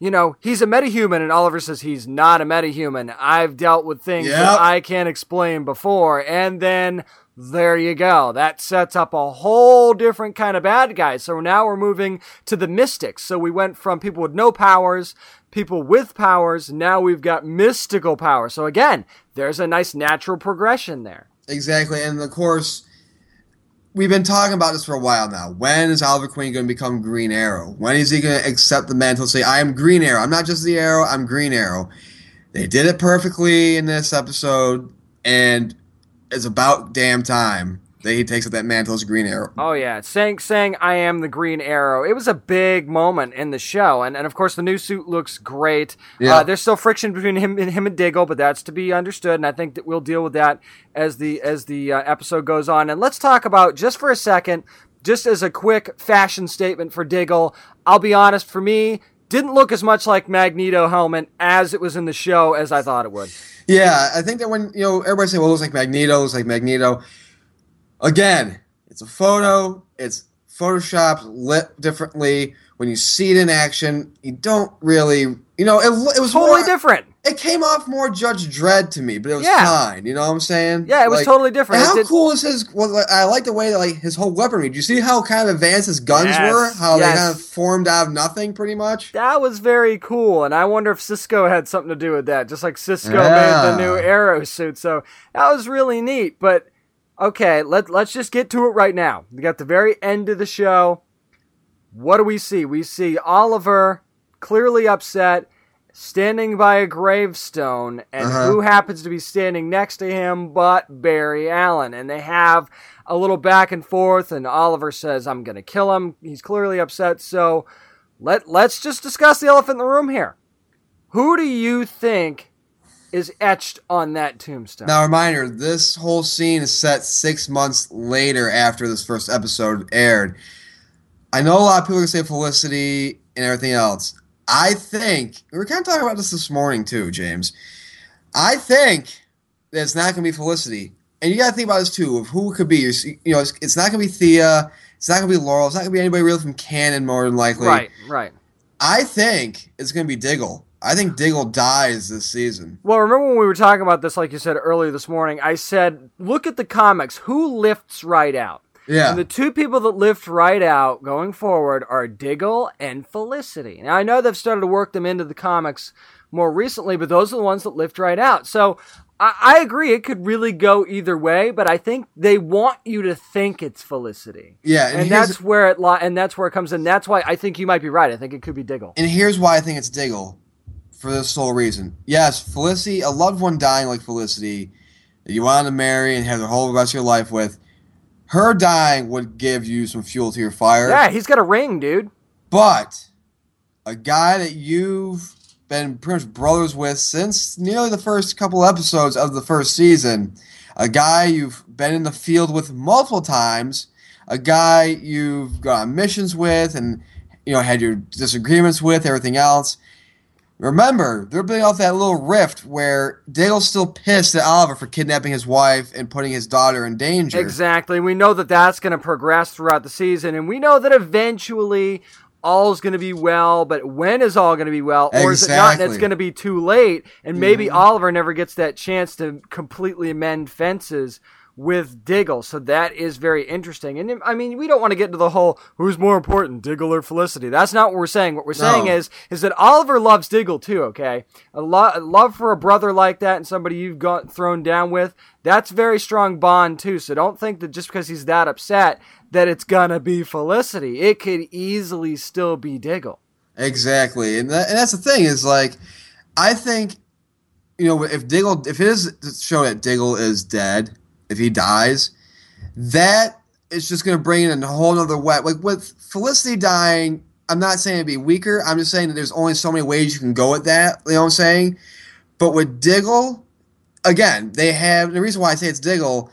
you know, he's a metahuman, and Oliver says he's not a metahuman. I've dealt with things Yep. that I can't explain before, and then there you go. That sets up a whole different kind of bad guy. So now we're moving to the mystics. So we went from people with no powers, people with powers. Now we've got mystical power. So again, there's a nice natural progression there. Exactly, and of course, we've been talking about this for a while now. When is Oliver Queen going to become Green Arrow? When is he going to accept the mantle and say, "I am Green Arrow. I'm not just the Arrow. I'm Green Arrow." They did it perfectly in this episode, and it's about damn time that he takes up that mantle as Green Arrow. Oh yeah, saying saying I am the Green Arrow. It was a big moment in the show, and and of course the new suit looks great. Yeah. Uh, there's still friction between him and him and Diggle, but that's to be understood, and I think that we'll deal with that as the as the uh, episode goes on. And let's talk about just for a second, just as a quick fashion statement for Diggle. I'll be honest, for me. Didn't look as much like Magneto helmet as it was in the show as I thought it would. Yeah, I think that when you know everybody say, "Well, it looks like Magneto," it looks like Magneto. Again, it's a photo. It's photoshopped, lit differently. When you see it in action, you don't really, you know, it, it was Totally more, different. It came off more Judge Dredd to me, but it was Yeah. fine. You know what I'm saying? Yeah, it was Like- totally different. How did- cool is his? Well, like, I like the way that like his whole weaponry. Do you see how kind of advanced his guns Yes, were? How yes. they kind of formed out of nothing, pretty much. That was very cool, and I wonder if Cisco had something to do with that, just like Cisco Yeah. made the new Arrow suit. So that was really neat. But okay, let let's just get to it right now. We got the very end of the show. What do we see? We see Oliver clearly upset, standing by a gravestone, and Uh-huh. who happens to be standing next to him but Barry Allen? And they have a little back and forth, and Oliver says, "I'm going to kill him." He's clearly upset, so let let's just discuss the elephant in the room here. Who do you think is etched on that tombstone? Now, reminder: this whole scene is set six months later after this first episode aired. I know a lot of people are gonna say Felicity and everything else. I think we were kind of talking about this this morning too, James. I think that it's not gonna be Felicity, and you gotta think about this too of who it could be. You you know, it's, it's not gonna be Thea. It's not gonna be Laurel. It's not gonna be anybody really from canon, more than likely. right, right. I think it's gonna be Diggle. I think Diggle dies this season. Well, remember when we were talking about this, like you said earlier this morning? I said, look at the comics. Who lifts right out? Yeah. And the two people that lift right out going forward are Diggle and Felicity. Now, I know they've started to work them into the comics more recently, but those are the ones that lift right out. So I, I agree. It could really go either way, but I think they want you to think it's Felicity. Yeah, and and, that's where it li- and that's where it comes in. That's why I think you might be right. I think it could be Diggle. And here's why I think it's Diggle for this sole reason. Yes, Felicity, a loved one dying like Felicity that you wanted to marry and have the whole rest of your life with, her dying would give you some fuel to your fire. Yeah, he's got a ring, dude. But a guy that you've been pretty much brothers with since nearly the first couple episodes of the first season, a guy you've been in the field with multiple times, a guy you've gone on missions with and you know had your disagreements with, everything else. Remember, they're building off that little rift where Diggle's still pissed at Oliver for kidnapping his wife and putting his daughter in danger. Exactly. We know that that's going to progress throughout the season, and we know that eventually all's going to be well. But when is all going to be well, or is it not? And it's going to be too late, and maybe mm-hmm. Oliver never gets that chance to completely amend fences with Diggle. So that is very interesting. And I mean, we don't want to get into the whole who's more important, Diggle or Felicity. That's not what we're saying. What we're saying is is that Oliver loves Diggle too. Okay, a, lo- a love for a brother like that and somebody you've got thrown down with. That's very strong bond too. So don't think that just because he's that upset that it's gonna be Felicity. It could easily still be Diggle. Exactly, and, that, and that's the thing is like, I think, you know, if Diggle, if it is to show that Diggle is dead, if he dies, that is just going to bring in a whole nother wet. Like with Felicity dying, I'm not saying it'd be weaker. I'm just saying that there's only so many ways you can go at that. You know what I'm saying? But with Diggle, again, they have the reason why I say it's Diggle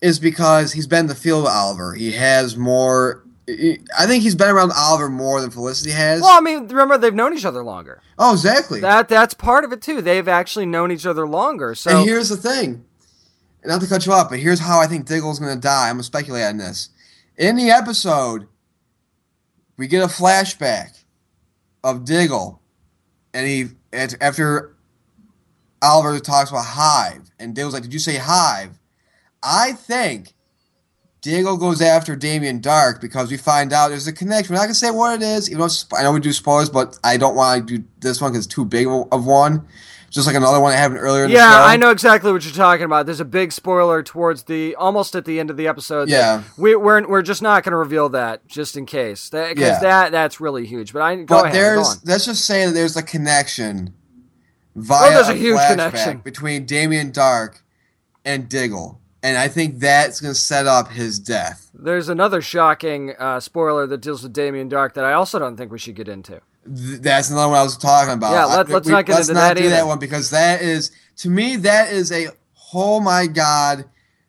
is because he's been in the field with Oliver. He has more. I think he's been around Oliver more than Felicity has. Well, I mean, remember they've known each other longer. Oh, exactly. That that's part of it too. They've actually known each other longer. So and here's the thing, not to cut you off, but here's how I think Diggle's going to die. I'm going to speculate on this. In the episode, we get a flashback of Diggle, and he after Oliver talks about Hive, and Diggle's like, "Did you say Hive?" I think Diggle goes after Damien Darhk because we find out there's a connection. We're not gonna say what it is. Even though I know we do spoilers, but I don't want to do this one because it's too big of one. Just like another one that happened earlier in the show. yeah, I know exactly what you're talking about. There's a big spoiler towards the almost at the end of the episode. Yeah. we, we're we're just not going to reveal that just in case because Yeah. that that's really huge. But I go But ahead. go there's on. let's just say that there's a connection via there's a a huge connection. between Damien Darhk and Diggle, and I think that's going to set up his death. There's another shocking uh, spoiler that deals with Damien Darhk that I also don't think we should get into. Th- That's not what I was talking about. Yeah, let- let's not get let's into not that do either. that one because that is to me that is a oh my god,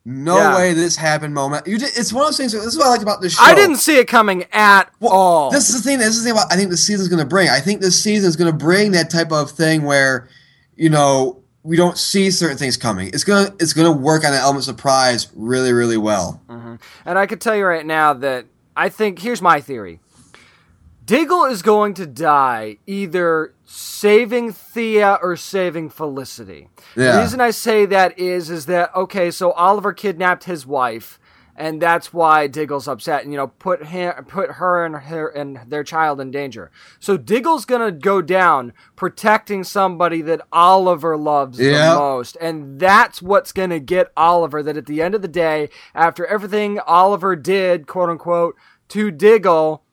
no Yeah. way this happened moment. You just, it's one of those things. This is what I like about this show. I didn't see it coming at Well, all. This is the thing. This is the thing about I think the season's going to bring. I think this season is going to bring that type of thing where, you know, we don't see certain things coming. It's gonna it's gonna work on the element of surprise really really well. Mm-hmm. And I could tell you right now that I think here's my theory. Diggle is going to die either saving Thea or saving Felicity. The reason I say that is is that okay, so Oliver kidnapped his wife, and that's why Diggle's upset, and you know put him, put her and her and their child in danger. So Diggle's gonna go down protecting somebody that Oliver loves Yeah. the most, and that's what's gonna get Oliver. That at the end of the day, after everything Oliver did, quote unquote, to Diggle,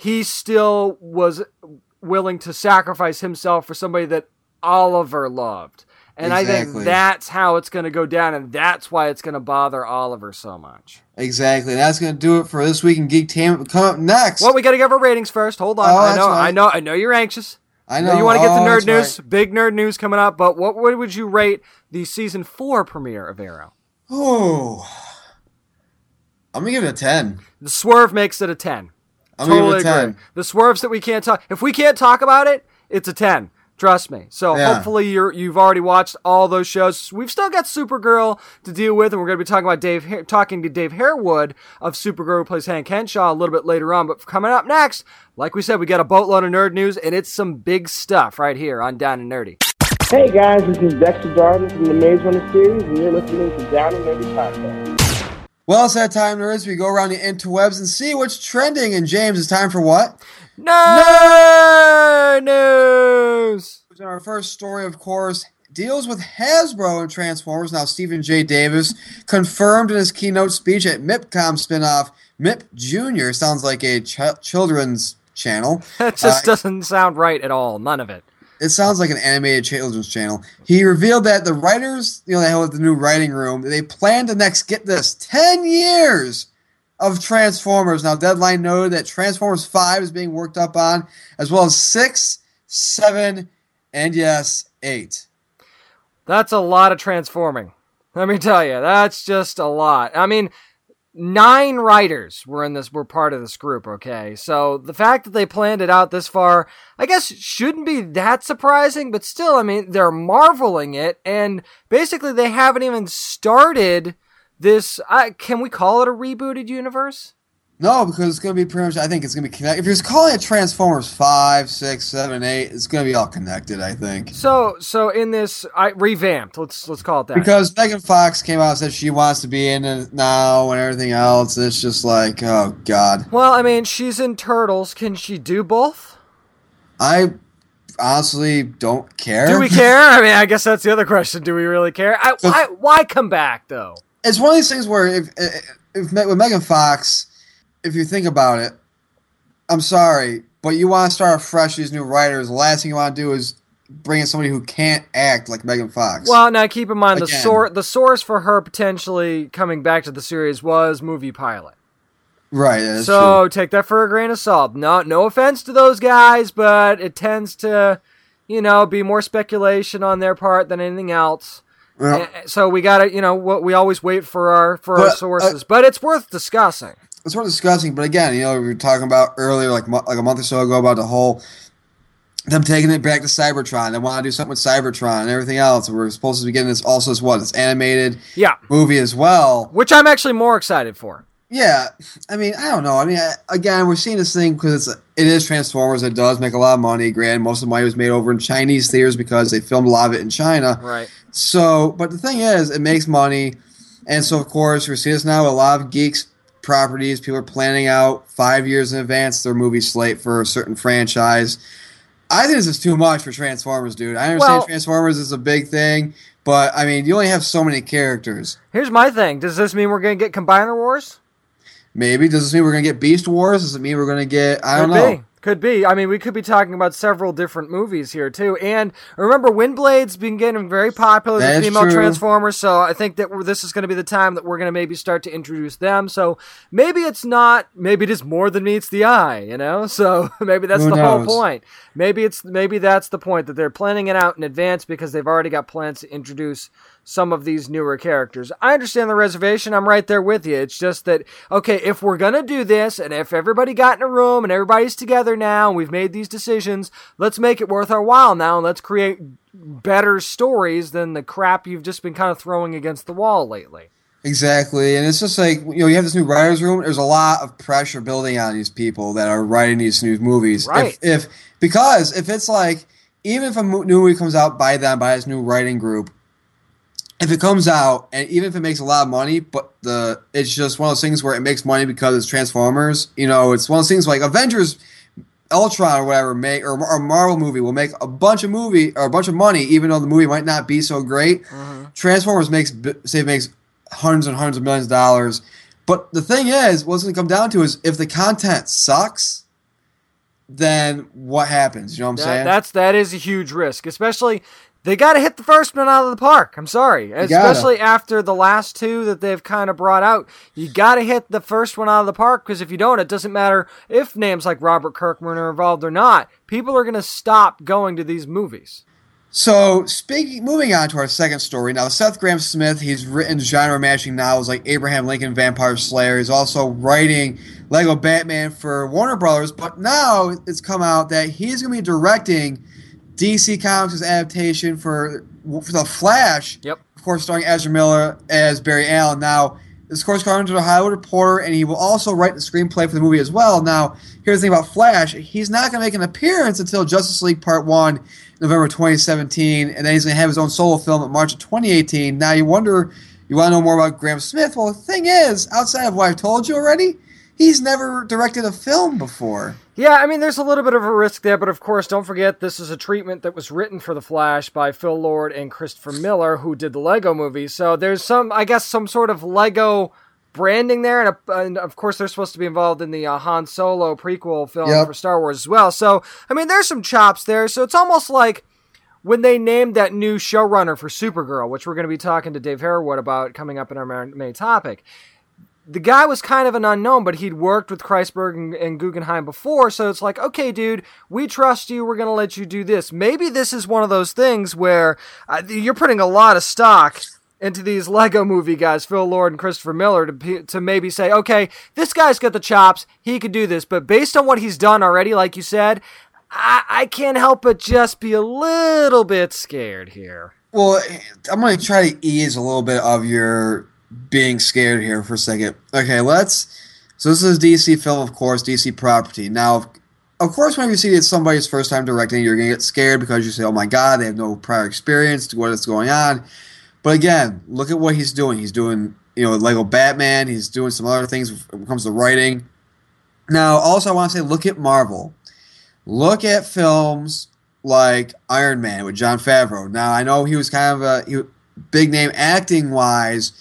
he still was willing to sacrifice himself for somebody that Oliver loved. And I think that's how it's going to go down, and that's why it's going to bother Oliver so much. Exactly. That's gonna do it for this week in Geek Tam. Come up next. Well, we got to give our ratings first. Hold on. Oh, I know, right. I know, I know you're anxious. I know you want to get Oh, the nerd news. right. Big nerd news coming up. But what, what would you rate the season four premiere of Arrow? Oh, I'm gonna give it a ten. The swerve makes it a ten. I'm totally give it agree. The swerves that we can't talk. If we can't talk about it, it's a ten. Trust me. So Yeah. hopefully you're you've already watched all those shows. We've still got Supergirl to deal with, and we're going to be talking about Dave talking to Dave Harewood of Supergirl, who plays Hank Henshaw, a little bit later on. But coming up next, like we said, we got a boatload of nerd news, and it's some big stuff right here on Down and Nerdy. Hey guys, this is Dexter Jarvis from the Maze Runner series, and you're listening to Down and Nerdy Podcast. Well, it's that time, there is. We go around the interwebs and see what's trending. And James, it's time for what? No news. Our first story, of course, deals with Hasbro and Transformers. Now, Stephen J. Davis confirmed in his keynote speech at MIPCOM spinoff MIP Junior. Sounds like a ch- children's channel. That just Uh, doesn't sound right at all. None of it. It sounds like an animated children's channel. He revealed that the writers, you know, they held the new writing room. They plan to next get this ten years of Transformers. Now, Deadline noted that Transformers Five is being worked up on, as well as six, seven, and yes, eight. That's a lot of transforming. Let me tell you, that's just a lot. I mean, nine writers were in this were part of this group, okay? So the fact that they planned it out this far, I guess shouldn't be that surprising, but still, I mean, they're marveling it and basically they haven't even started this uh, can we call it a rebooted universe? No, because it's going to be pretty much. I think it's going to be connected. If you're calling it Transformers five, six, seven, eight, it's going to be all connected. I think. So so in this I revamped, let's let's call it that. Because Megan Fox came out and said she wants to be in it now and everything else. It's just like, oh god. well, I mean, she's in Turtles. Can she do both? I honestly don't care. Do we care? I mean, I guess that's the other question. Do we really care? I, why, why come back though? It's one of these things where if, if, if with Megan Fox, if you think about it, I'm sorry, but you want to start fresh these new writers. The last thing you want to do is bring in somebody who can't act like Megan Fox. Well, now keep in mind the Again. source the source for her potentially coming back to the series was movie pilot. right. So take that for a grain of salt. No, no offense to those guys, but it tends to, you know, be more speculation on their part than anything else. true. Well, Eh, So we gotta, you know, what we always wait for our for our But, uh, sources, but it's worth discussing. It's sort of discussing. But again, you know, we were talking about earlier, like like a month or so ago, about the whole them taking it back to Cybertron. They want to do something with Cybertron and everything else. We're supposed to be getting this also as what this animated Yeah, movie as well. which I'm actually more excited for. Yeah, I mean, I don't know. I mean, I, again, we're seeing this thing because it's it is Transformers. It does make a lot of money. Granted, most of the money was made over in Chinese theaters because they filmed a lot of it in China. Right. So, but the thing is, it makes money, and so of course we see this now with a lot of geeks properties. People are planning out five years in advance their movie slate for a certain franchise. I think this is too much for Transformers, dude. I understand Well- Transformers is a big thing, but I mean, you only have so many characters. Here's my thing. Does this mean we're gonna get Combiner Wars? Maybe does this mean we're gonna get Beast Wars? Does it mean we're gonna get I don't could know? Be. Could be. I mean, we could be talking about several different movies here too. And remember, Windblade's been getting very popular with female true. Transformers. So I think that this is going to be the time that we're going to maybe start to introduce them. So maybe it's not. Maybe it is more than meets the eye. You know. So maybe that's Who the whole point. Maybe it's maybe that's the point that they're planning it out in advance because they've already got plans to introduce some of these newer characters. I understand the reservation. I'm right there with you. It's just that okay, if we're gonna do this, and if everybody got in a room and everybody's together now, and we've made these decisions, let's make it worth our while now, and let's create better stories than the crap you've just been kind of throwing against the wall lately. Exactly, and it's just like you know, you have this new writers' room. There's a lot of pressure building on these people that are writing these new movies. Right. If, if because if it's like even if a new movie comes out by them by this new writing group, if it comes out and even if it makes a lot of money, but the it's just one of those things where it makes money because it's Transformers. You know, it's one of those things like Avengers. Ultron or whatever make or, or Marvel movie will make a bunch of movie or a bunch of money even though the movie might not be so great. Mm-hmm. Transformers makes say makes hundreds and hundreds of millions of dollars. But the thing is, what's going to come down to is if the content sucks, then what happens? You know what I'm That, saying? that's that is a huge risk, especially they got to hit the first one out of the park. I'm sorry, especially after the last two that they've kind of brought out. You got to hit the first one out of the park because if you don't, it doesn't matter if names like Robert Kirkman are involved or not. People are going to stop going to these movies. So, speaking, moving on to our second story. Now, Seth Grahame-Smith, he's written genre matching novels like Abraham Lincoln Vampire Slayer. He's also writing Lego Batman for Warner Brothers. But now it's come out that he's going to be directing DC Comics' adaptation for, for The Flash. Yep. Of course, starring Ezra Miller as Barry Allen. Now, this, of course, according to the Hollywood Reporter, and he will also write the screenplay for the movie as well. Now, here's the thing about Flash: he's not going to make an appearance until Justice League Part One, November 2017, and then he's going to have his own solo film in March of 2018. Now, you wonder, you want to know more about Grahame-Smith? Well, the thing is, outside of what I've told you already, he's never directed a film before. Yeah, I mean, there's a little bit of a risk there, but of course, don't forget this is a treatment that was written for The Flash by Phil Lord and Christopher Miller, who did the Lego movie. So there's some, I guess, some sort of Lego branding there, and, uh, and of course, they're supposed to be involved in the uh, Han Solo prequel film Yep. for Star Wars as well. So, I mean, there's some chops there. So it's almost like when they named that new showrunner for Supergirl, which we're going to be talking to Dave Harewood about coming up in our main main topic. The guy was kind of an unknown, but he'd worked with Kreisberg and, and Guggenheim before, so it's like, okay, dude, we trust you. We're going to let you do this. Maybe this is one of those things where uh, you're putting a lot of stock into these Lego movie guys, Phil Lord and Christopher Miller, to to maybe say, okay, this guy's got the chops, he could do this. But based on what he's done already, like you said, I, I can't help but just be a little bit scared here. Well, I'm going to try to ease a little bit of your being scared here for a second. Okay, let's. So this is DC film, of course, DC property. Now, of course, when you see it's somebody's first time directing, you're to get scared because you say, "Oh my God, they have no prior experience to what is going on." But again, look at what he's doing. He's doing, you know, Lego Batman. He's doing some other things when it comes to writing. Now, also, I want to say, look at Marvel. Look at films like Iron Man with Jon Favreau. Now, I know he was kind of a he, big name acting wise,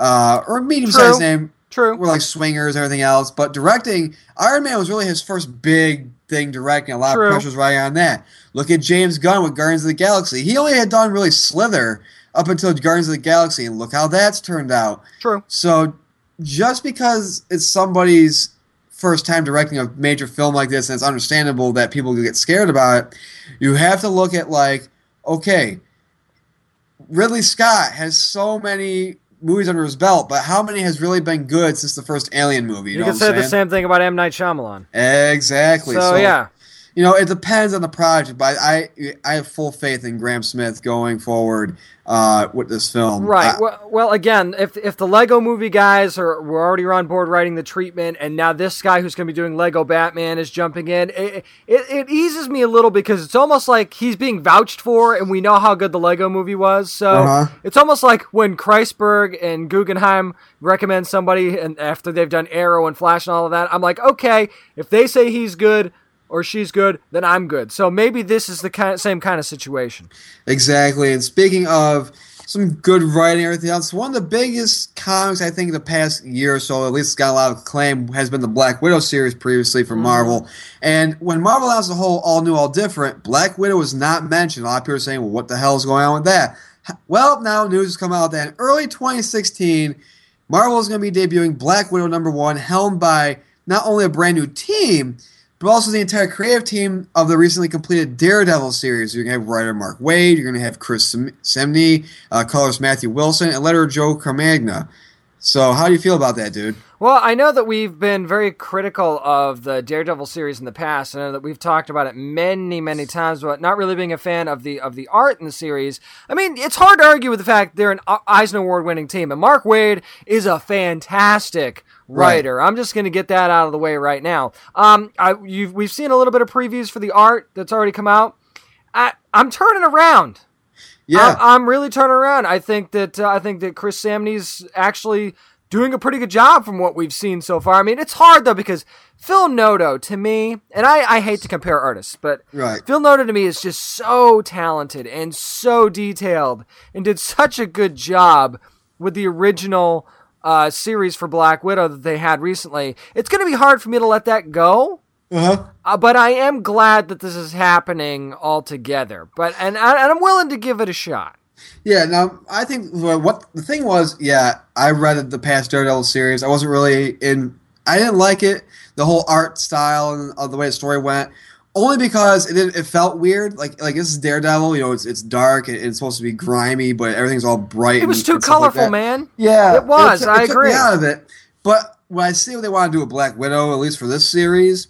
uh, or medium sized name. True. We're like swingers and everything else. But directing, Iron Man was really his first big thing directing. A lot True. of pressure's riding on that. Look at James Gunn with Guardians of the Galaxy. He only had done really Slither up until Guardians of the Galaxy, and look how that's turned out. True. So just because it's somebody's first time directing a major film like this, and it's understandable that people get scared about it, you have to look at like, okay, Ridley Scott has so many movies under his belt, but how many has really been good since the first Alien movie? You, You, know can say the same thing about M. Night Shyamalan. Exactly. So, yeah. You know, it depends on the project, but I I have full faith in Grahame-Smith going forward uh, with this film. Right. I- well, well, again, if if the Lego movie guys are were already on board writing the treatment, and now this guy who's going to be doing Lego Batman is jumping in, it, it it eases me a little because it's almost like he's being vouched for, and we know how good the Lego movie was. So Uh-huh. it's almost like when Kreisberg and Guggenheim recommend somebody, and after they've done Arrow and Flash and all of that, I'm like, okay, if they say he's good. Or she's good, then I'm good. So maybe this is the kind same kind of situation. Exactly. And speaking of some good writing and everything else, one of the biggest comics I think the past year or so, at least it's got a lot of acclaim, has been the Black Widow series previously from mm-hmm. Marvel. And when Marvel announced the whole all new, all different, Black Widow was not mentioned. A lot of people are saying, well, what the hell is going on with that? Well, now news has come out that in early 2016, Marvel is going to be debuting Black Widow number one, helmed by not only a brand new team, but also the entire creative team of the recently completed Daredevil series. You're going to have writer Mark Waid, you're going to have Chris Sem- Samnee, uh, colorist Matthew Wilson, and letterer Joe Carmagna. So, how do you feel about that, dude? Well, I know that we've been very critical of the Daredevil series in the past. And that we've talked about it many, many times, but not really being a fan of the of the art in the series. I mean, it's hard to argue with the fact they're an Eisner Award winning team, and Mark Waid is a fantastic writer. I'm just going to get that out of the way right now. Um, I, you've, we've seen a little bit of previews for the art that's already come out. I, I'm turning around. Yeah. I'm, I'm really turning around. I think that uh, I think that Chris Samnee's actually doing a pretty good job from what we've seen so far. I mean, it's hard though because Phil Noto to me, and I, I hate to compare artists, but Right. Phil Noto to me is just so talented and so detailed and did such a good job with the original uh, series for Black Widow that they had recently. It's going to be hard for me to let that go. uh-huh. Uh, but I am glad that this is happening altogether. But and, and I'm willing to give it a shot. Yeah, now I think what the thing was, yeah, I read the past Daredevil series. I wasn't really in. I didn't like it, the whole art style and uh, the way the story went. Only because it it felt weird. Like like this is Daredevil, you know, it's it's dark and it's supposed to be grimy, but everything's all bright. It was too stuff like colorful, man. Yeah, It was, took- I took agree. Out of it, but when I see what they want to do with Black Widow, at least for this series,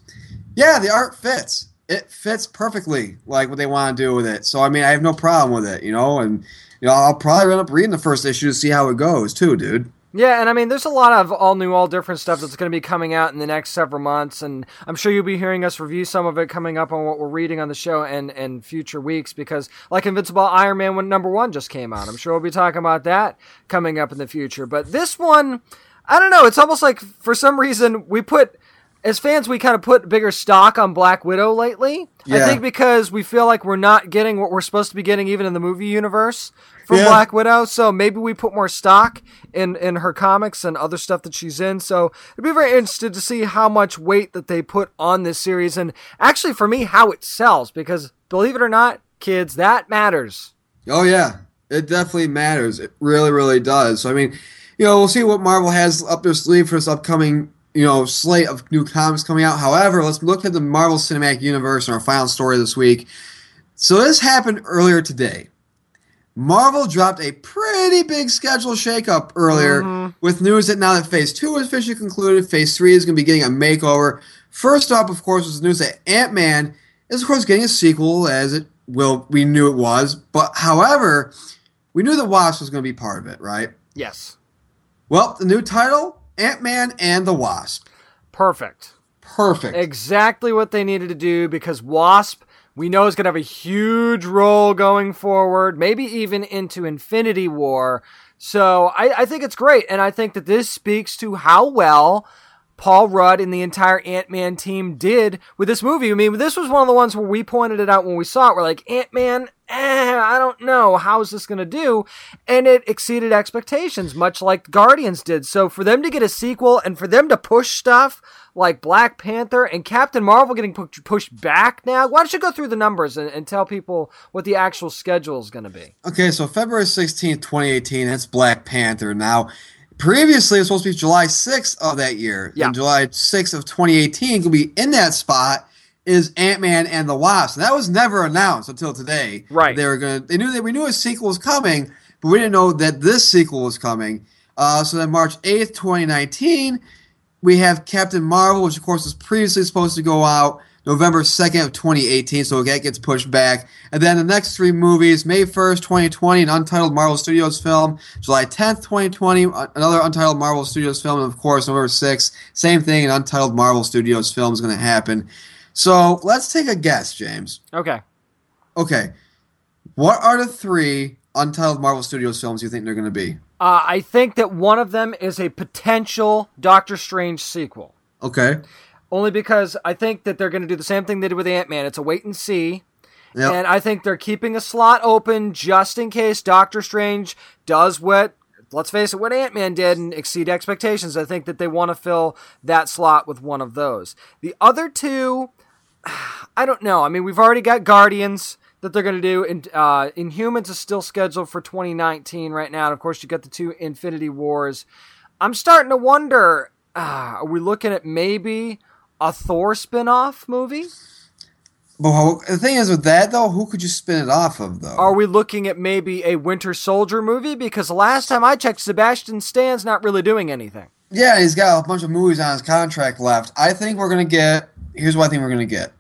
yeah, the art fits. It fits perfectly, like what they want to do with it. So I mean, I have no problem with it, you know, and you know, I'll probably end up reading the first issue to see how it goes too, dude. Yeah, and I mean, there's a lot of all new, all different stuff that's going to be coming out in the next several months, and I'm sure you'll be hearing us review some of it coming up on what we're reading on the show and and future weeks. Because like Invincible Iron Man number one just came out, I'm sure we'll be talking about that coming up in the future. But this one, I don't know. It's almost like for some reason we put as fans we kind of put bigger stock on Black Widow lately. Yeah. I think because we feel like we're not getting what we're supposed to be getting even in the movie universe from Yeah. Black Widow. So maybe we put more stock in in her comics and other stuff that she's in. So I'd be very interested to see how much weight that they put on this series and actually for me how it sells because believe it or not, kids, that matters. Oh yeah, it definitely matters. It really, really does. So I mean, you know, we'll see what Marvel has up their sleeve for this upcoming, you know, slate of new comics coming out. However, let's look at the Marvel Cinematic Universe and our final story this week. So this happened earlier today. Marvel dropped a pretty big schedule shakeup earlier mm-hmm. with news that now that Phase Two is officially concluded, Phase Three is going to be getting a makeover. First up, of course, was the news that Ant Man is, of course, getting a sequel, as it will. We knew it was, but however, we knew the Wasp was going to be part of it, right? Yes. Well, the new title: Ant Man and the Wasp. Perfect. Perfect. exactly what they needed to do because Wasp, we know, is going to have a huge role going forward, maybe even into Infinity War. So I, I think it's great. And I think that this speaks to how well Paul Rudd and the entire Ant Man team did with this movie. I mean, this was one of the ones where we pointed it out when we saw it. We're like, Ant Man, eh, I don't know. How is this going to do? And it exceeded expectations, much like Guardians did. So for them to get a sequel and for them to push stuff like Black Panther and Captain Marvel getting pu- pushed back now, why don't you go through the numbers and, and tell people what the actual schedule is going to be? Okay, so February 16th, 2018, that's Black Panther. Now, previously it was supposed to be July 6th of that year. Yeah. And July 6th of 2018 could be in that spot is Ant-Man and the Wasp. And that was never announced until today. Right. They were going to they knew that we knew a sequel was coming, but we didn't know that this sequel was coming. Uh, so then March 8th, 2019, we have Captain Marvel, which of course was previously supposed to go out November 2nd of 2018, so that gets pushed back. And then the next three movies, May 1st, 2020, an untitled Marvel Studios film, July 10th, 2020, uh, another untitled Marvel Studios film, and of course November 6th, same thing, an untitled Marvel Studios film is going to happen. So let's take a guess, James. Okay. Okay, what are the three untitled Marvel Studios films you think they're going to be? Uh, I think that one of them is a potential Doctor Strange sequel. Okay. Only because I think that they're going to do the same thing they did with Ant Man. It's a wait and see. Yep. And I think they're keeping a slot open just in case Doctor Strange does what, let's face it, what Ant Man did and exceed expectations. I think that they want to fill that slot with one of those. The other two, I don't know. I mean, we've already got Guardians that they're going to do. And uh, Inhumans is still scheduled for 2019 right now. And of course, you got the two Infinity Wars. I'm starting to wonder uh, are we looking at maybe a Thor spin off movie? But the thing is with that though, who could you spin it off of though? Are we looking at maybe a Winter Soldier movie? Because last time I checked, Sebastian Stan's not really doing anything. Yeah, he's got a bunch of movies on his contract left. I think we're gonna get. Here's what I think we're gonna get.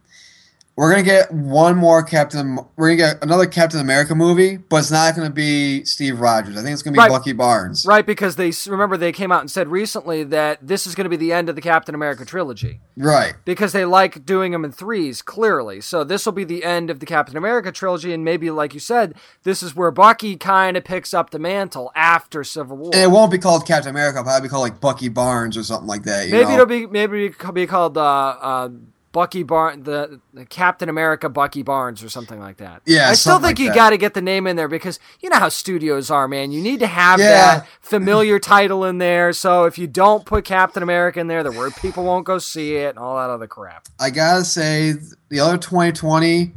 We're gonna get one more Captain. We're gonna get another Captain America movie, but it's not gonna be Steve Rogers. I think it's gonna be Right. Bucky Barnes. Right, because they remember they came out and said recently that this is going to be the end of the Captain America trilogy Right. because they like doing them in threes, clearly. So this will be the end of the Captain America trilogy, and maybe, like you said, this is where Bucky kind of picks up the mantle after Civil War. And it won't be called Captain America. It'll probably be called like Bucky Barnes or something like that. You maybe know? it'll be maybe it'll be called uh, uh, Bucky Barnes, the, the Captain America Bucky Barnes, or something like that. Yeah, I still think like you got to get the name in there because you know how studios are, man. You need to have Yeah. that familiar title in there. So if you don't put Captain America in there, the word people won't go see it and all that other crap. I gotta say, the other 2020.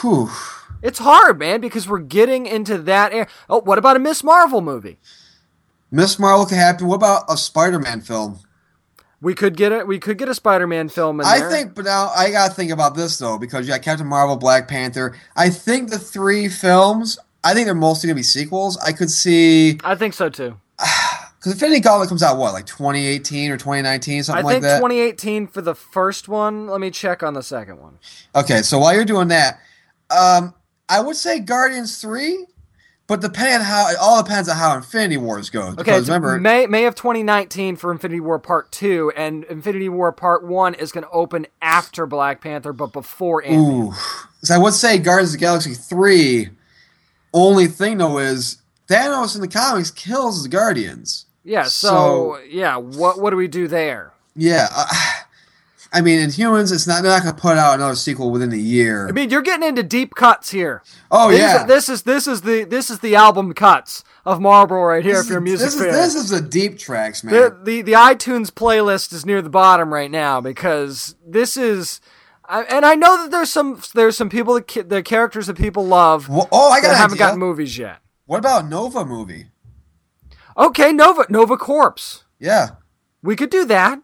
Whew. It's hard, man, because we're getting into that. Air. Oh, what about a Miss Marvel movie? Miss Marvel could happen. What about a Spider-Man film? We could get it. We could get a Spider-Man film in I there. think, but now I gotta think about this though, because you got Captain Marvel, Black Panther. I think the three films, I think they're mostly gonna be sequels. I could see I think so too. because Infinity Gauntlet comes out what, like 2018 or 2019, something like that. 2018 for the first one. Let me check on the second one. okay, so while you're doing that, um, I would say Guardians three, but depending on how it all depends on how Infinity Wars goes. Okay, remember, May May of 2019 for Infinity War Part Two, and Infinity War Part One is going to open after Black Panther, but before Ant so I would say Guardians of the Galaxy three. Only thing though is Thanos in the comics kills the Guardians. Yeah. So, yeah, what what do we do there? Yeah. Uh, I mean, Inhumans, it's not. They're not going to put out another sequel within a year. I mean, you're getting into deep cuts here. oh These- yeah. This is this is the this is the album cuts of Marlboro right here. This if you're a music this fan, is this is the deep tracks, man. the, the the iTunes playlist is near the bottom right now because this is, I, and I know that there's some there's some people that the characters that people love Well, oh, I got that haven't gotten movies yet. What about Nova movie? Okay, Nova Nova Corpse. Yeah. We could do that.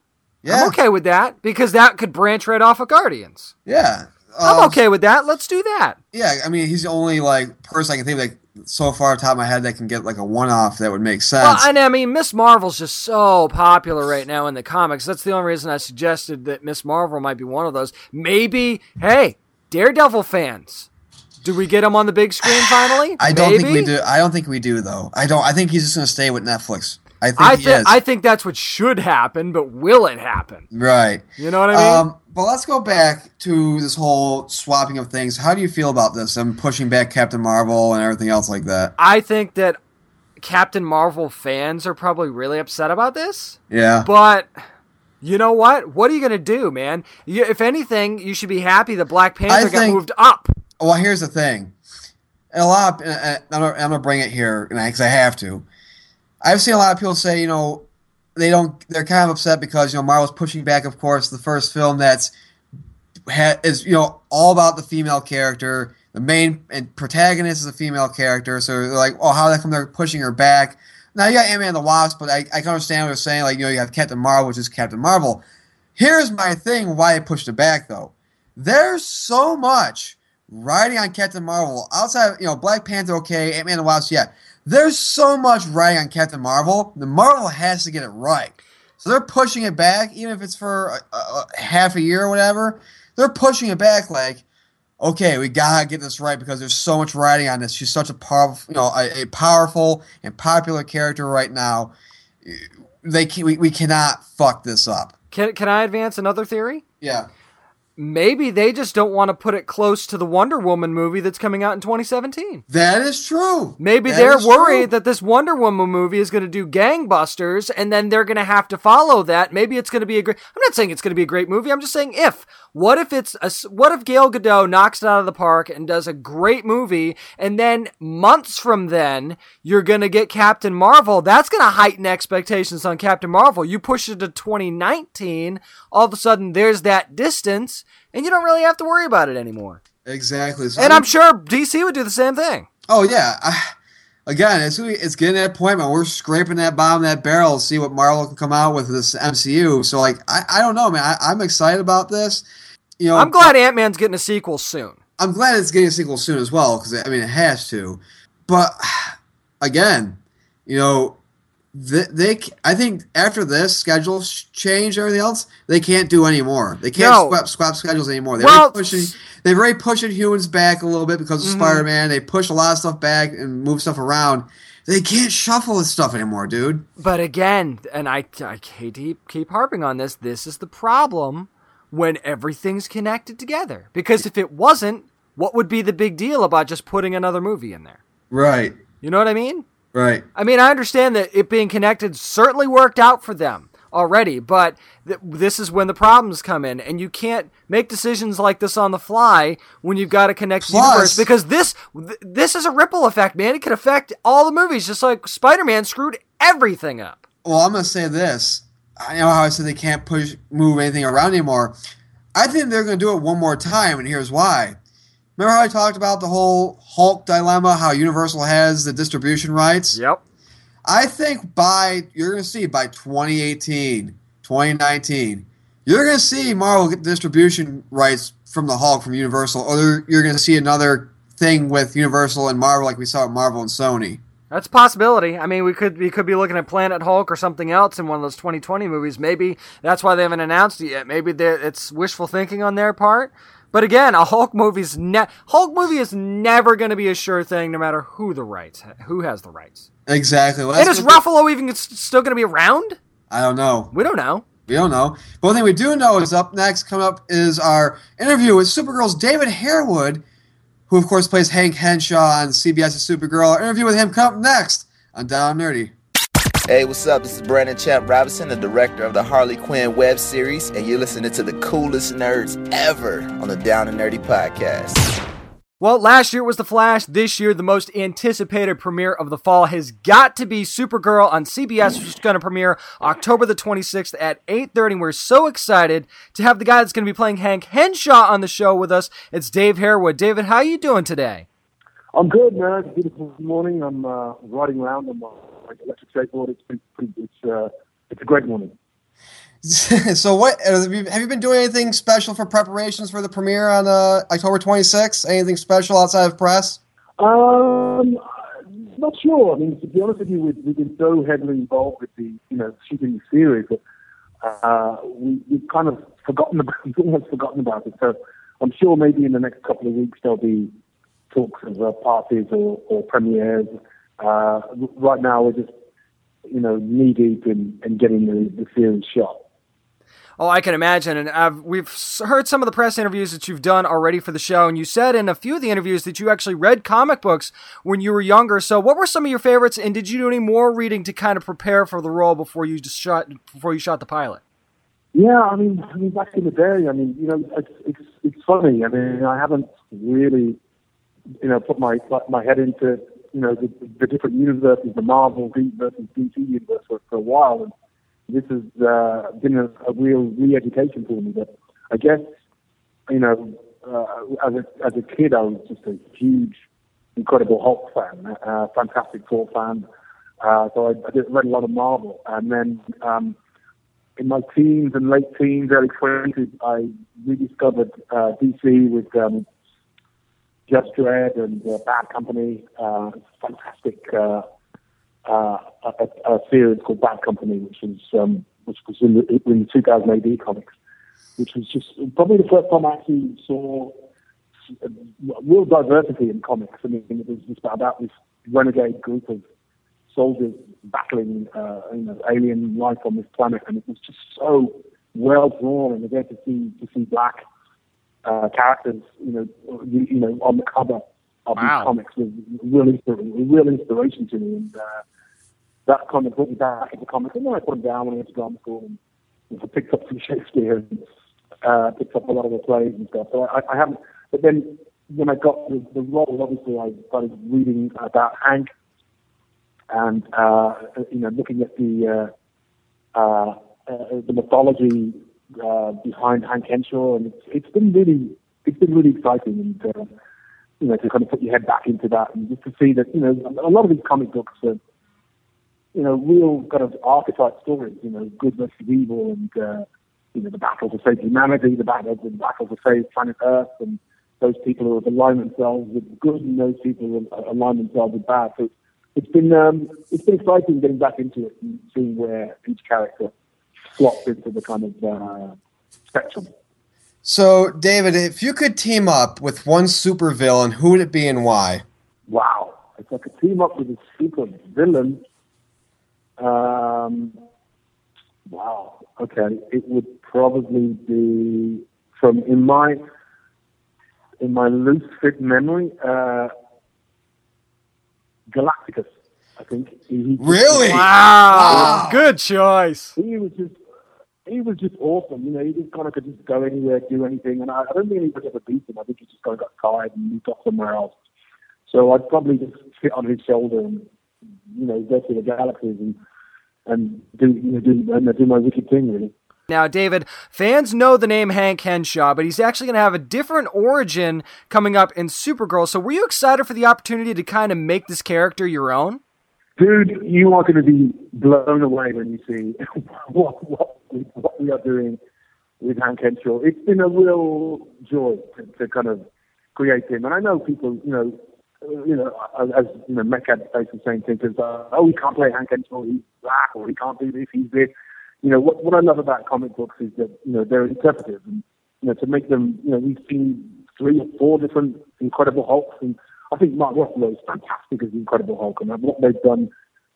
Yeah. I'm okay with that because that could branch right off of Guardians. Yeah. I'm Um, okay with that. Let's do that. Yeah, I mean, he's the only like person I can think of like so far off the top of my head that can get like a one-off that would make sense. Well, and I mean, Miss Marvel's just so popular right now in the comics. That's the only reason I suggested that Miss Marvel might be one of those. Maybe, hey, Daredevil fans, do we get him on the big screen finally? I don't think we do. I don't think we do though. I don't. I think he's just going to stay with Netflix. I think I he think. I think that's what should happen, but will it happen? right. You know what I mean? Um, but let's go back to this whole swapping of things. How do you feel about this? I'm pushing back Captain Marvel and everything else like that. I think that Captain Marvel fans are probably really upset about this. Yeah. But you know what? What are you going to do, man? You, if anything, you should be happy that Black Panther got moved up. Well, here's the thing. And a lot, of, and I'm gonna bring it here, because I have to. I've seen a lot of people say, you know, they don't. They're kind of upset because you know Marvel's pushing back, of course, the first film that's ha, is you know all about the female character. The main and protagonist is a female character, so they're like, oh, how come they're pushing her back? Now you got Ant Man and the Wasp, but I, I can understand what they're saying. Like, you know, you have Captain Marvel, which is Captain Marvel. Here's my thing: why I pushed it back, though. There's so much riding on Captain Marvel outside you know, Black Panther, okay, Ant Man and the Wasp, yeah. There's so much writing on Captain Marvel. The Marvel has to get it right. So they're pushing it back, even if it's for a, a, a half a year or whatever. They're pushing it back like, okay, we gotta get this right because there's so much writing on this. She's such a powerful, you know, a, a powerful and popular character right now. They can, we, we cannot fuck this up. Can, can I advance another theory? Yeah. Maybe they just don't want to put it close to the Wonder Woman movie that's coming out in 2017. That is true. Maybe That they're worried true. that this Wonder Woman movie is going to do gangbusters and then they're going to have to follow that. Maybe it's going to be a great I'm not saying it's going to be a great movie. I'm just saying if. What if it's a what if Gal Gadot knocks it out of the park and does a great movie and then months from then you're going to get Captain Marvel. That's going to heighten expectations on Captain Marvel. You push it to 2019, all of a sudden there's that distance and you don't really have to worry about it anymore. Exactly. So And I'm sure DC would do the same thing. Oh yeah. I, again, it's it's getting to that point, man. We're scraping that bottom of that barrel to see what Marvel can come out with this MCU. So like, I, I don't know, man. I, I'm excited about this. You know, I'm glad Ant Man's getting a sequel soon. I'm glad it's getting a sequel soon as well because I mean it has to. But again, you know, they, they I think after this schedule change everything else, they can't do anymore. They can't No. swap, swap schedules anymore. They're Well, pushing. They've already pushing humans back a little bit because of Mhm. Spider Man. They push a lot of stuff back and move stuff around. They can't shuffle this stuff anymore, dude. But again, and I, I hate to keep harping on this, this is the problem when everything's connected together. Because if it wasn't, what would be the big deal about just putting another movie in there? Right. You know what I mean? Right. I mean, I understand that it being connected certainly worked out for them already, but th- this is when the problems come in, and you can't make decisions like this on the fly when you've got to connect Plus- universe because this th- this is a ripple effect, man. It could affect all the movies, just like Spider-Man screwed everything up. Well, I'm gonna say this. I know how I said they can't push move anything around anymore. I think they're gonna do it one more time, and here's why. Remember how I talked about the whole Hulk dilemma, how Universal has the distribution rights? Yep. I think by you're gonna see by 2018, 2019, you're gonna see Marvel get distribution rights from the Hulk from Universal, or you're gonna see another thing with Universal and Marvel like we saw with Marvel and Sony. That's a possibility. I mean, we could we could be looking at Planet Hulk or something else in one of those 2020 movies. Maybe that's why they haven't announced it yet. Maybe it's wishful thinking on their part. But again, a Hulk movie's ne- Hulk movie is never going to be a sure thing, no matter who the rights who has the rights. Exactly. Well, and is Ruffalo even still going to be around? I don't know. We don't know. We don't know. But one thing we do know is up next, coming up, is our interview with Supergirl's David Harewood, who, of course, plays Hank Henshaw on CBS's Supergirl. Our interview with him coming up next on Down Nerdy. Hey, what's up? This is Brandon Champ Robinson, the director of the Harley Quinn web series, and you're listening to the coolest nerds ever on the Down and Nerdy podcast. Well, last year was The Flash. This year, the most anticipated premiere of the fall has got to be Supergirl on CBS, which is going to premiere October the 26th at 8.30. We're so excited to have the guy that's going to be playing Hank Henshaw on the show with us. It's Dave Harewood. David, how are you doing today? I'm good, man. It's beautiful morning. I'm uh, riding around on my electric skateboard. It's been pretty, it's uh, it's a great morning. so what have you, have you been doing anything special for preparations for the premiere on uh, October 26th? Anything special outside of press? Um, not sure. I mean, to be honest with you, we've, we've been so heavily involved with the you know shooting the series that uh, we, we've kind of forgotten about almost forgotten about it. So I'm sure maybe in the next couple of weeks there'll be talks of uh, parties or, or premieres. Uh, right now, we're just, you know, knee deep in, in getting the, the series shot. Oh, I can imagine. And I've, we've heard some of the press interviews that you've done already for the show. And you said in a few of the interviews that you actually read comic books when you were younger. So, what were some of your favorites? And did you do any more reading to kind of prepare for the role before you just shot before you shot the pilot? Yeah, I mean, I mean, back in the day, I mean, you know, it's it's, it's funny. I mean, I haven't really you know, put my my head into you know the, the different universes, the Marvel versus DC universe for, for a while, and this has uh, been a, a real re-education for me. But I guess you know, uh, as a as a kid, I was just a huge, Incredible Hulk fan, uh, Fantastic Four fan. Uh, so I, I did, read a lot of Marvel, and then um, in my teens and late teens, early twenties, I rediscovered uh, DC with um, Judge Dredd and uh, Bad Company. Uh, fantastic uh, uh, a, a, series called Bad Company, which was um, which was in the, in the 2000 AD comics, which was just probably the first time I actually saw real diversity in comics. I mean, it was just about this renegade group of soldiers battling, uh, you know, alien life on this planet, and it was just so well drawn. And again, to see to see black uh, characters, you know, you, you, know, on the cover of wow. these comics was real, inspiration, real inspiration to me, and uh, that kind of brought me back into comics. And then I put them down when I went to drama school and, and picked up some Shakespeare and uh, picked up a lot of the plays and stuff. So I, I haven't. But then when I got the, the role, obviously I started reading about Hank and uh, you know looking at the uh, uh, uh the mythology uh, behind Hank Henshaw, and it's it's been really it's been really exciting, and uh, you know to kind of put your head back into that, and just to see that you know a lot of these comic books are you know real kind of archetype stories, you know good versus evil, and uh, you know the battle to save humanity, the battle the battle to save planet Earth, and those people who aligned themselves with good, and those people who aligned themselves with bad. So it's been um, it's been exciting getting back into it and seeing where each character slots into the kind of uh, spectrum. So, David, if you could team up with one supervillain, who would it be and why? Wow. If I could team up with a super villain, um, wow. Okay. It would probably be from in my in my loose fit memory, uh, Galacticus. I think. He, really? Wow. wow. Good choice. He was just he was just awesome. You know, he just kind of could just go anywhere, do anything. And I, I don't think anybody ever beat him. I think he just kind of got tired and moved off somewhere else. So I'd probably just sit on his shoulder and, you know, go to the galaxies and and do you know do and do my wicked thing really. Now, David, fans know the name Hank Henshaw, but he's actually going to have a different origin coming up in Supergirl. So, were you excited for the opportunity to kind of make this character your own? Dude, you are going to be blown away when you see what, what, what we are doing with Hank Henshaw. It's been a real joy to, to kind of create him. And I know people, you know, you know, as you know, Metcalf face the same thing because uh, oh, he can't play Hank Henshaw, he's black, or he can't do this, he's this. You know, what what I love about comic books is that you know they're interpretive, and you know to make them, you know, we've seen three or four different Incredible Hulks, and I think Mark Ruffalo is fantastic as the Incredible Hulk, and what they've done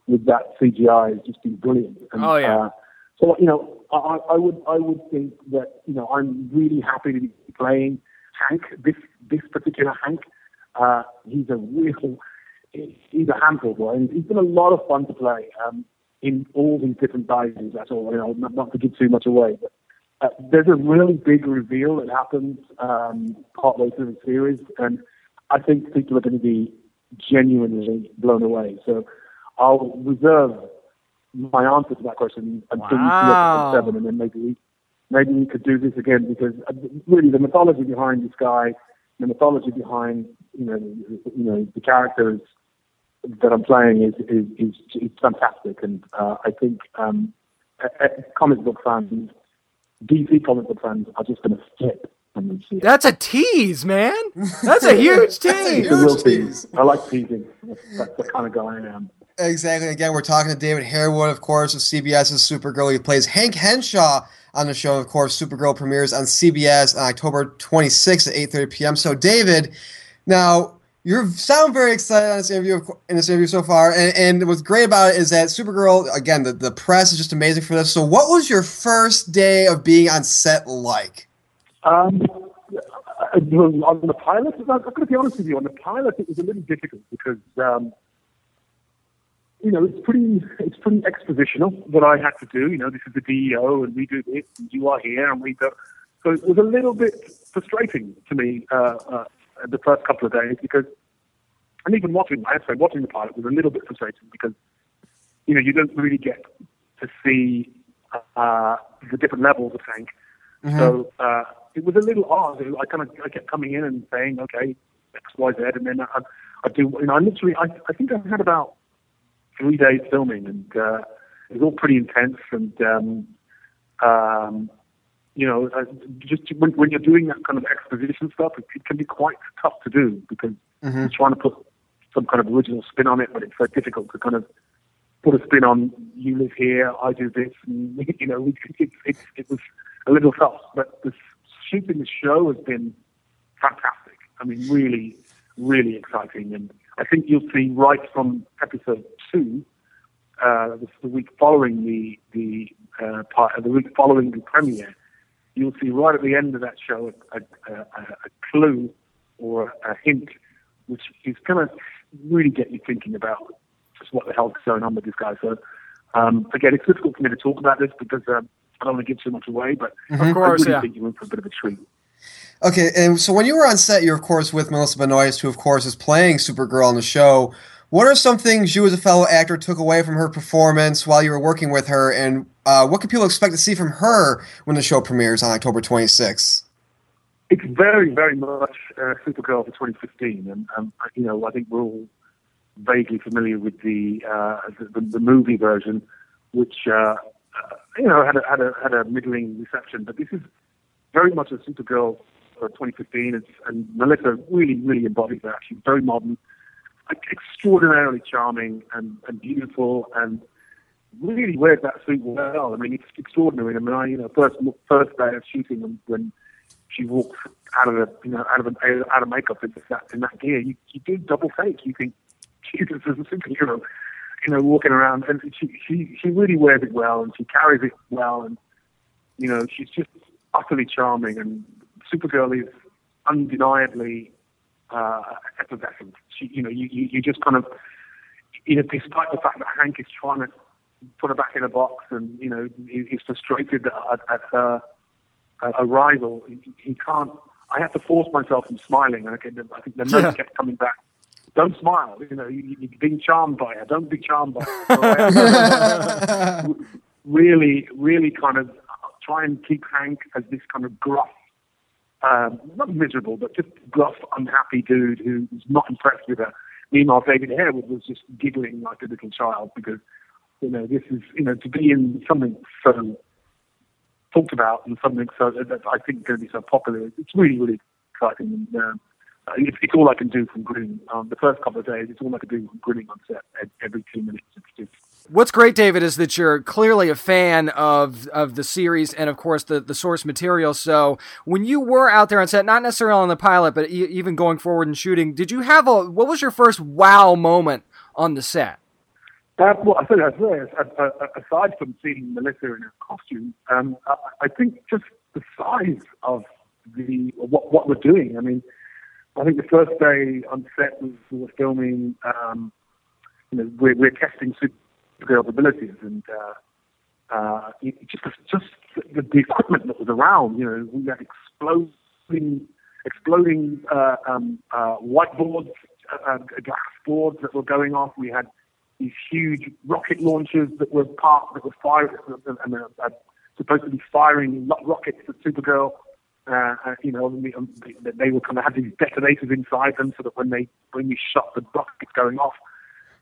with that CGI has just been brilliant. And, oh yeah. Uh, so you know, I, I would I would think that you know I'm really happy to be playing Hank. This this particular Hank, uh, he's a real he's a handful boy. And he's been a lot of fun to play. Um, in all these different guises. That's all. You know, not, not to give too much away, but uh, there's a really big reveal that happens um, partway through the series, and I think people are going to be genuinely blown away. So I'll reserve my answer to that question until Wow. you see episode seven, and then maybe we, maybe we could do this again because uh, really the mythology behind this guy, the mythology behind you know you know the characters that I'm playing is is is, is fantastic, and uh, I think um, comic book fans, DC comic book fans, are just going to flip when see. That's a tease, man. That's a huge tease. It's a real huge tease. tease. I like teasing. That's, that's the kind of guy I am. Exactly. Again, we're talking to David Harewood, of course, of CBS's Supergirl. He plays Hank Henshaw on the show. Of course, Supergirl premieres on CBS on October 26th at 8:30 p.m. So, David, now you sound very excited on this interview in this interview so far, and, and what's great about it is that Supergirl. Again, the, the press is just amazing for this. So, what was your first day of being on set like? Um, uh, on the pilot, I'm going to be honest with you. On the pilot, it was a little difficult because um, you know it's pretty it's pretty expositional what I had to do. You know, this is the DEO, and we do this, and you are here, and we do. So it was a little bit frustrating to me uh, uh, the first couple of days because, and even watching, I have to say, watching the pilot was a little bit frustrating because you know you don't really get to see uh, the different levels of Hank. So uh, it was a little odd. I kind of I kept coming in and saying, okay, X, Y, Z, and then I, I do. You know, I literally, I, I think I had about three days filming, and uh, it was all pretty intense. And um, um, you know, uh, just when, when you're doing that kind of exposition stuff, it, it can be quite tough to do because you're trying to put some kind of original spin on it, but it's so difficult to kind of put a spin on you live here, I do this, and you know, it, it, it, it was a little tough. But the shooting the show has been fantastic. I mean, really, really exciting, and I think you'll see right from episode two, uh, the, the week following the the uh, part, the week following the premiere, you'll see right at the end of that show a, a, a, a clue or a hint, which is going to really get you thinking about just what the hell's going on with this guy. So um, again, it's difficult for me to talk about this because um, I don't want to give too much away, but Of course, I really yeah. think you're in for a bit of a treat. Okay, and so when you were on set, you're of course with Melissa Benoist, who of course is playing Supergirl on the show. What are some things you, as a fellow actor, took away from her performance while you were working with her, and uh, what can people expect to see from her when the show premieres on October 26th? It's very, very much uh, Supergirl for 2015, and um, you know I think we're all vaguely familiar with the uh, the, the movie version, which uh, uh, you know had a, had a had a middling reception. But this is very much a Supergirl for 2015, it's, and Melissa really, really embodies that. She's very modern, extraordinarily charming and, and beautiful, and really wears that suit well. I mean, it's extraordinary. I mean, I, you know, first first day of shooting when, when she walks out of the you know out of the, out of makeup in that in that gear, you, you do double take. You think Jesus is a superhero, you know, walking around, and she she she really wears it well, and she carries it well, and you know, she's just utterly charming, and Supergirl is undeniably uh, effervescent. She, you know, you, you you just kind of, you know, despite the fact that Hank is trying to put her back in a box, and you know, he, he's frustrated at, at her uh, arrival, he, he can't. I have to force myself from smiling, and I, I think the note Yeah. kept coming back. Don't smile. You know, you, you're being charmed by her. Don't be charmed by her. So I have to really, really kind of try and keep Hank as this kind of gruff, um, not miserable, but just gruff, unhappy dude who's not impressed with her. Meanwhile, David Harewood was just giggling like a little child because, you know, this is, you know, to be in something so talked about and something so that I think going to be so popular, it's really, really exciting. And, um, uh, it's, it's all I can do from grinning. Um, the first couple of days, it's all I can do from grinning on set every two minutes. It's just What's great, David, is that you're clearly a fan of of the series and, of course, the, the source material. So, when you were out there on set, not necessarily on the pilot, but e- even going forward and shooting, did you have a what was your first wow moment on the set? Uh, well, I think that's right. Aside from seeing Melissa in her costume, um, I, I think just the size of the what, what we're doing. I mean, I think the first day on set we were filming. Um, you know, we're, we're testing Supergirl's abilities and uh, uh, just just the, the equipment that was around. You know, we had exploding exploding uh, um, uh, whiteboards, uh, uh, glass boards that were going off. We had these huge rocket launchers that were part that were firing and supposed to be firing rockets at Supergirl. Uh, you know, um, they, were kind of had these detonators inside them, so that when they when we shot the rockets going off,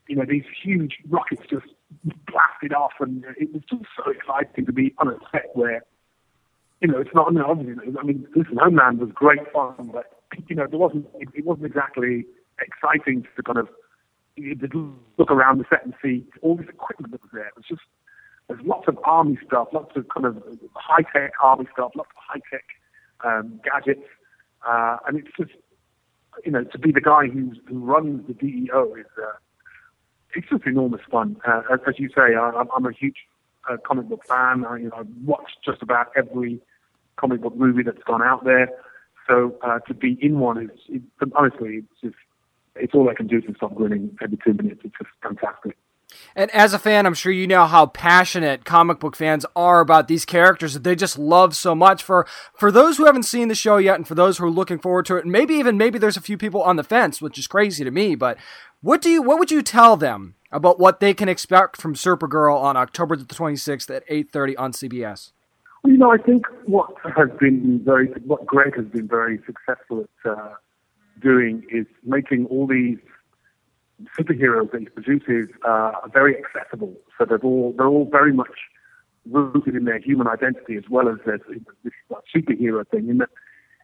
you know, these huge rockets just blasted off, and it was just so exciting to be on a set where, you know, it's not. Mean, obviously, I mean, listen, Homeland was great fun, but you know, there wasn't. It, it wasn't exactly exciting to kind of to look around the set and see all this equipment that was there. It was just there's lots of army stuff, lots of kind of high tech army stuff, lots of high tech um, gadgets, uh, and it's just you know to be the guy who who runs the DEO is uh, it's just enormous fun. Uh, as, you say, I, I'm a huge uh, comic book fan. I, you know, I've watched just about every comic book movie that's gone out there. So uh, to be in one is, it, honestly, it's just it's all I can do to stop grinning every two minutes. It's just fantastic. And as a fan, I'm sure you know how passionate comic book fans are about these characters that they just love so much. For for those who haven't seen the show yet, and for those who are looking forward to it, and maybe even maybe there's a few people on the fence, which is crazy to me. But what do you what would you tell them about what they can expect from Supergirl on October the 26th at 8:30 on CBS? Well, you know, I think what has been very what Greg has been very successful at uh, doing is making all these superheroes that he produces uh, very accessible. So they're all they're all very much rooted in their human identity as well as their this superhero thing. In that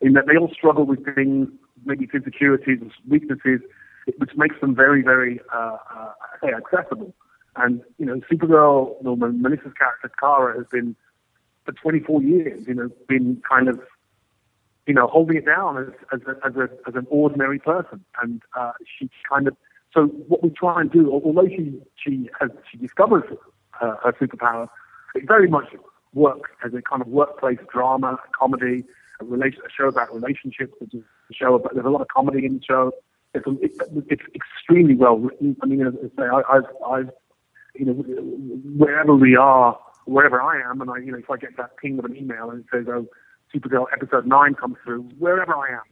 in that they all struggle with things, maybe insecurities, weaknesses, which makes them very very uh, uh, say accessible. And you know, Supergirl, you know, Melissa's character Kara has been for 24 years, you know, been kind of you know, holding it down as as, a, as, a, as an ordinary person, and uh, she kind of so what we try and do, although she she has she discovers uh, her superpower, it very much works as a kind of workplace drama, a comedy, a, relation, a show about relationships. Which is a show about there's a lot of comedy in the show. It's, it's, extremely well written. I mean, as I say, I, I've I've you know wherever we are, wherever I am, and I you know if I get that ping of an email and it says oh Supergirl episode nine comes through, wherever I am,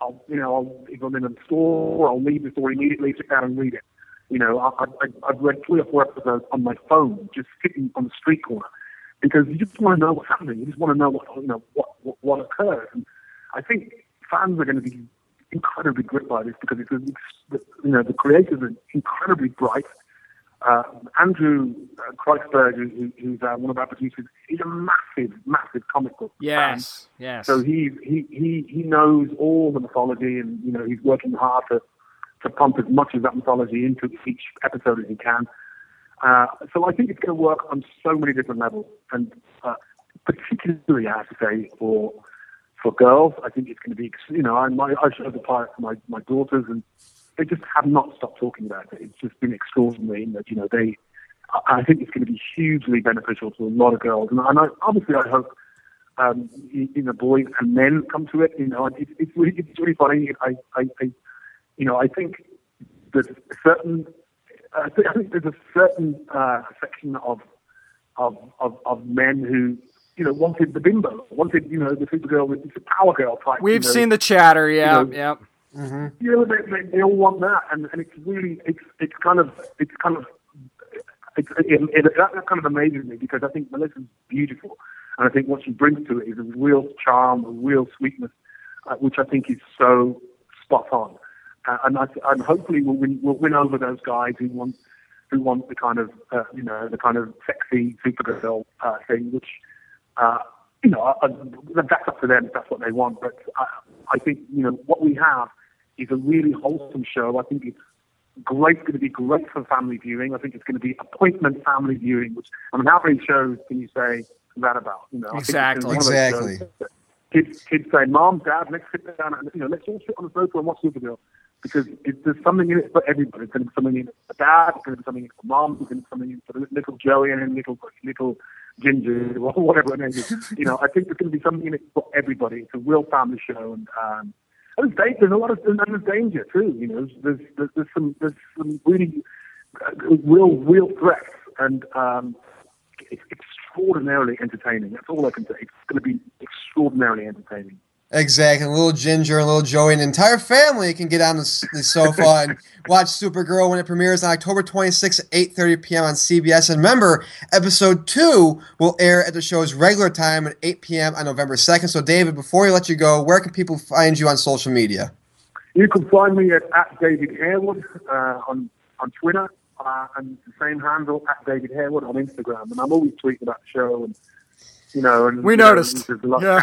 I'll, you know, I'll, if I'm in a store, I'll leave the store immediately, sit down and read it. You know, I, I, I've read three or four episodes on my phone, just sitting on the street corner, because you just want to know what's happening. You just want to know what, you know, what, what, what occurs. And I think fans are going to be incredibly gripped by this because it's, you know, the creators are incredibly bright. Uh, Andrew Kreisberg, who, who's uh, one of our producers, he's a massive, massive comic book yes, fan. Yes, So he, he he he knows all the mythology, and you know he's working hard to to pump as much of that mythology into each episode as he can. Uh, so I think it's going to work on so many different levels, and uh, particularly, I have to say, for for girls, I think it's going to be, you know, I, my, I showed the pilot to my, my daughters, and they just have not stopped talking about it. It's just been extraordinary in that, you know, they, I think it's going to be hugely beneficial to a lot of girls. And, and I, obviously I hope, um, you know, boys and men come to it. You know, it's, it's, really, it's really funny. I, I, I, you know, I think there's certain, I think, I think there's a certain uh, section of, of, of, of men who, you know, wanted the bimbo, wanted, you know, the Supergirl, the power girl type. We've you know, seen the chatter, yeah, you know, yeah. Mm-hmm. you know, they, they, they all want that, and, and it's really, it's it's kind of, it's kind of, it's, it, it, that, that kind of amazes me because I think Melissa's beautiful, and I think what she brings to it is a real charm, a real sweetness, uh, which I think is so spot on, uh, and I, and hopefully we'll win, we'll win over those guys who want who want the kind of, uh, you know, the kind of sexy Supergirl uh, thing, which. Uh, you know, I, I, that's up to them if that's what they want. But I, I think, you know, what we have is a really wholesome show. I think it's great, going to be great for family viewing. I think it's going to be appointment family viewing, which, I mean, how many shows can you say that about? You know, I think it's Exactly. one of those Exactly. Kids, kids say, "Mom, Dad, let's sit down and you know, let's all sit on the sofa and watch Supergirl," because it, there's something in it for everybody. It's going to be something in it for Dad. It's going to be something in it for Mom. It's going to be something in it for little Joey and little little Ginger or whatever name is. You know, I think there's going to be something in it for everybody. It's a real family show, and um, and there's, there's a lot of and there's danger too. You know, there's there's, there's some there's some really uh, real real threats and um, it's extraordinarily entertaining. That's all I can say. It's going to be extraordinarily entertaining. Exactly. A little Ginger and little Joey and the entire family can get on the, the sofa and watch Supergirl when it premieres on October 26th at 8.30 p.m. on CBS. And remember, episode 2 will air at the show's regular time at 8 p.m. on November 2nd. So, David, before we let you go, where can people find you on social media? You can find me at, at David Harewood uh, on on Twitter uh, and the same handle at David Harewood on Instagram. And I'm always tweeting about the show and you know. And, We you know, noticed. there's a lot Yeah.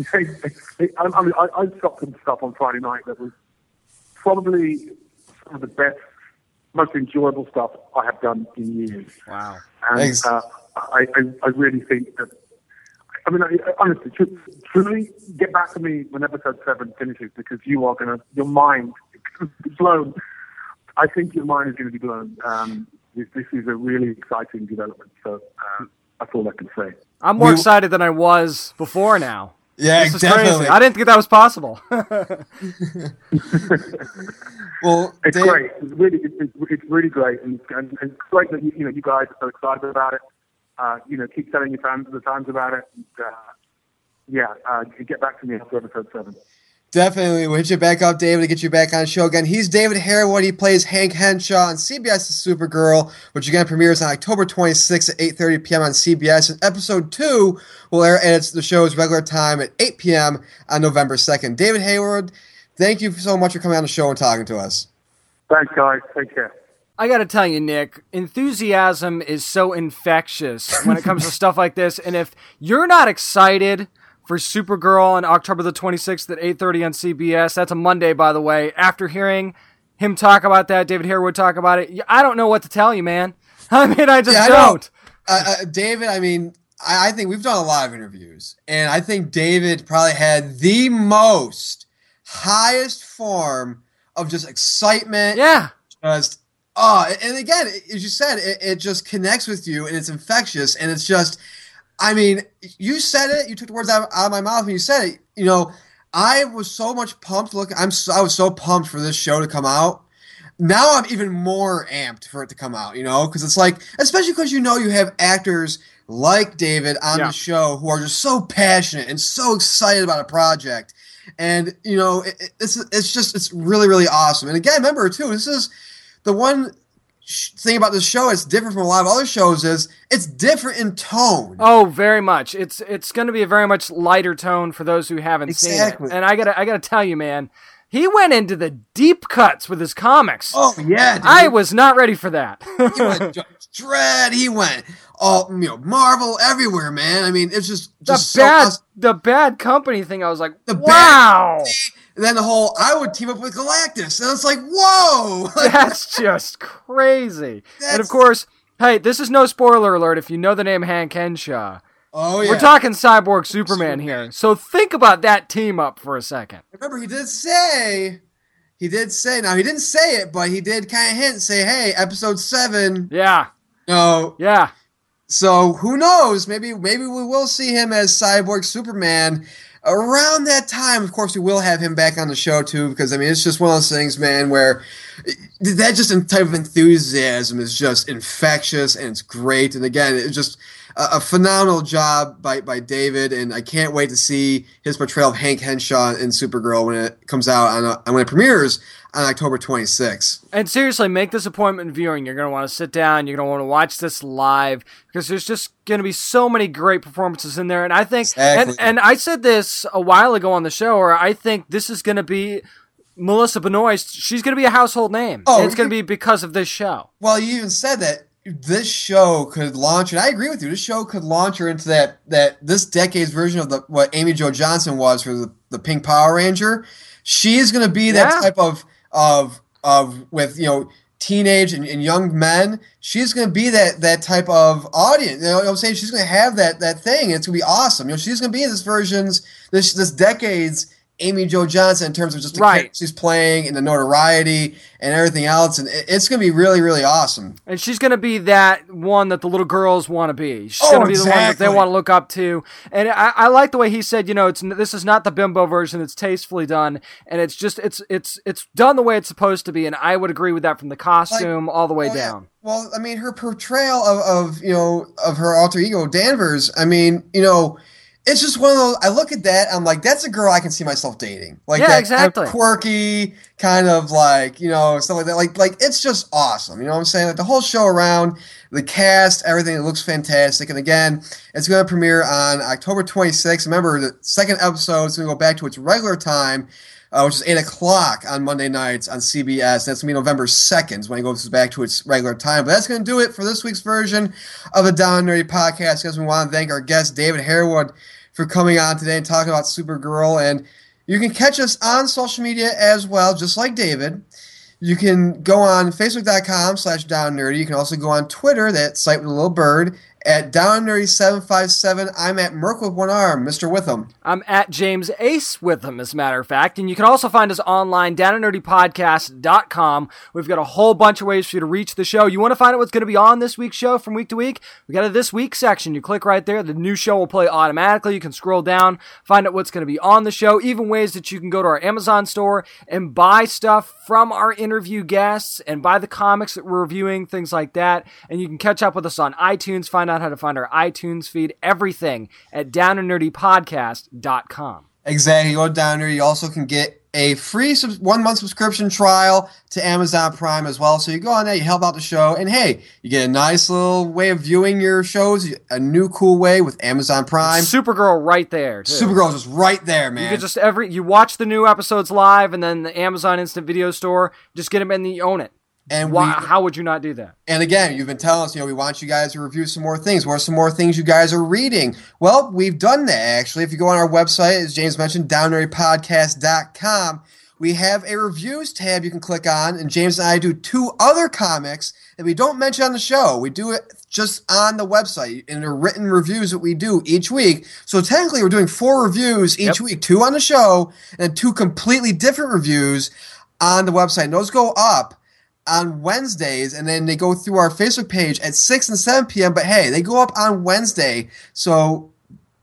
Of. I, I mean, I, I got some stuff on Friday night that was probably some of the best, most enjoyable stuff I have done in years. Wow. And Thanks. uh, I, I, I really think that. I mean, I, I- honestly, tru- truly, get back to me when episode seven finishes because you are gonna, your mind is blown. I think your mind is going to be blown. Um, this, this is a really exciting development. So uh, that's all I can say. I'm more We- excited than I was before now. Yeah, This is crazy. I didn't think that was possible. Well, It's Dave- great. It's really, it's, it's, it's really great, and, and, and it's great that you, you know you guys are so excited about it. Uh, you know, keep telling your fans the fans about it. And, uh, yeah, uh, get back to me after episode seven. Definitely. We'll hit you back up, David, to get you back on the show again. He's David Harewood. He plays Hank Henshaw on CBS's Supergirl, which again premieres on October 26th at 8.30 p.m. on CBS. And episode 2 will air at the show's regular time at 8 p.m. on November 2nd. David Harewood, thank you so much for coming on the show and talking to us. Thanks, guys. Take care. I got to tell you, Nick, enthusiasm is so infectious when it comes to stuff like this. And if you're not excited for Supergirl on October the 26th at 8:30 on CBS, that's a Monday, by the way. After hearing him talk about that, David Harewood talk about it, I don't know what to tell you, man. I mean, I just Yeah, I don't. Uh, uh, David, I mean, I, I think we've done a lot of interviews, and I think David probably had the most highest form of just excitement. Yeah. Just, oh, and again, as you said, it, it just connects with you, and it's infectious, and it's just, I mean, you said it, you took the words out, out of my mouth when you said it. You know, I was so much pumped. Look, I'm so, I was so pumped for this show to come out now I'm even more amped for it to come out, you know, because it's like, especially because you know you have actors like David on Yeah. the show who are just so passionate and so excited about a project, and you know, it, it- it's it's just it's really really awesome. And again, remember too, this is the one thing about this show. It's different from a lot of other shows. Is it's different in tone. Oh, very much. It's it's going to be a very much lighter tone for those who haven't Exactly. seen it. And I gotta I gotta tell you, man, he went into the deep cuts with his comics. Oh yeah, dude. I was not ready for that. he went Judge Dredd. He went all you know Marvel everywhere, man. I mean, it's just the so bad awesome. the bad company thing. I was like, The bad wow, And then the whole I would team up with Galactus, and it's like, whoa! That's just crazy. and of course, hey, this is no spoiler alert. If you know the name Hank Henshaw, oh yeah. we're talking Cyborg Superman here. So think about that team up for a second. Remember, he did say, he did say. Now he didn't say it, but he did kind of hint, say, "Hey, episode seven, Yeah, no." yeah. So who knows? Maybe maybe we will see him as Cyborg Superman around that time. Of course, we will have him back on the show too, because I mean, it's just one of those things, man, where that just type of enthusiasm is just infectious and it's great. And again, it just a, a phenomenal job by by David, and I can't wait to see his portrayal of Hank Henshaw in Supergirl when it comes out on uh, when it premieres on October 26th. And seriously, make this appointment viewing. You're going to want to sit down. You're going to want to watch this live because there's just going to be so many great performances in there. And I think, Exactly. and, and I said this a while ago on the show, or I think this is going to be Melissa Benoist. She's going to be a household name. Oh, it's going to be because of this show. Well, you even said that this show could launch, and I agree with you. This show could launch her into that that this decade's version of the what Amy Jo Johnson was for the, the Pink Power Ranger. She is going to be that Yeah. type of of of with you know teenage and, and young men. She's going to be that that type of audience. You know what I'm saying? She's going to have that that thing. And it's going to be awesome. You know, she's going to be in this version's this this decade's. Amy Jo Johnson in terms of just the Right. she's playing and the notoriety and everything else, and it's going to be really, really awesome. And she's going to be that one that the little girls want to be. She's Oh, going to be the one that they want to look up to. And I, I like the way he said, you know, it's this is not the bimbo version. It's tastefully done, and it's just it's it's it's done the way it's supposed to be. And I would agree with that from the costume all the way Oh, yeah. down. Well, I mean, her portrayal of, of you know of her alter ego Danvers. I mean, you know, it's just one of those. I look at that, I'm like, that's a girl I can see myself dating. Like Yeah, that exactly. kind of quirky, kind of like you know stuff like that. Like like it's just awesome. You know what I'm saying? Like the whole show around, the cast, everything. It looks fantastic. And again, it's going to premiere on October 26th. Remember, the second episode is going to go back to its regular time. Uh, which is 8 o'clock on Monday nights on CBS. That's going to be November 2nd when it goes back to its regular time. But that's going to do it for this week's version of the Down Nerdy podcast. Because we want to thank our guest, David Harewood, for coming on today and talking about Supergirl. And you can catch us on social media as well, just like David. You can go on facebook.com slash down nerdy. You can also go on Twitter, that site with a little bird, at down nerdy 757. I'm at Merc with one arm, Mr. Witham. I'm at James Ace with them, as a matter of fact. And you can also find us online, down at nerdypodcast.com. We've got a whole bunch of ways for you to reach the show. You want to find out what's going to be on this week's show from week to week? We got a This Week section. You click right there. The new show will play automatically. You can scroll down, find out what's going to be on the show, even ways that you can go to our Amazon store and buy stuff from our interview guests and buy the comics that we're reviewing, things like that. And you can catch up with us on iTunes, find out how to find our iTunes feed, everything at downandnerdypodcast.com. Exactly. You go down there. You also can get a free sub- one month subscription trial to Amazon Prime as well. So you go on there, you help out the show, and hey, you get a nice little way of viewing your shows, a new cool way with Amazon Prime. Supergirl right there. Too. Supergirl's just right there, man. You just every you watch the new episodes live, and then the Amazon Instant Video Store just get them and you own it. And Why, we, how would you not do that? And again, you've been telling us, you know, we want you guys to review some more things. What are some more things you guys are reading? Well, we've done that actually. If you go on our website, as James mentioned, downnerdypodcast.com, we have a reviews tab you can click on. And James and I do two other comics that we don't mention on the show. We do it just on the website in the written reviews that we do each week. So technically, we're doing four reviews each Yep. week two on the show and two completely different reviews on the website. And those go up on Wednesdays, and then they go through our Facebook page at 6 and 7 p.m. But hey, they go up on Wednesday. So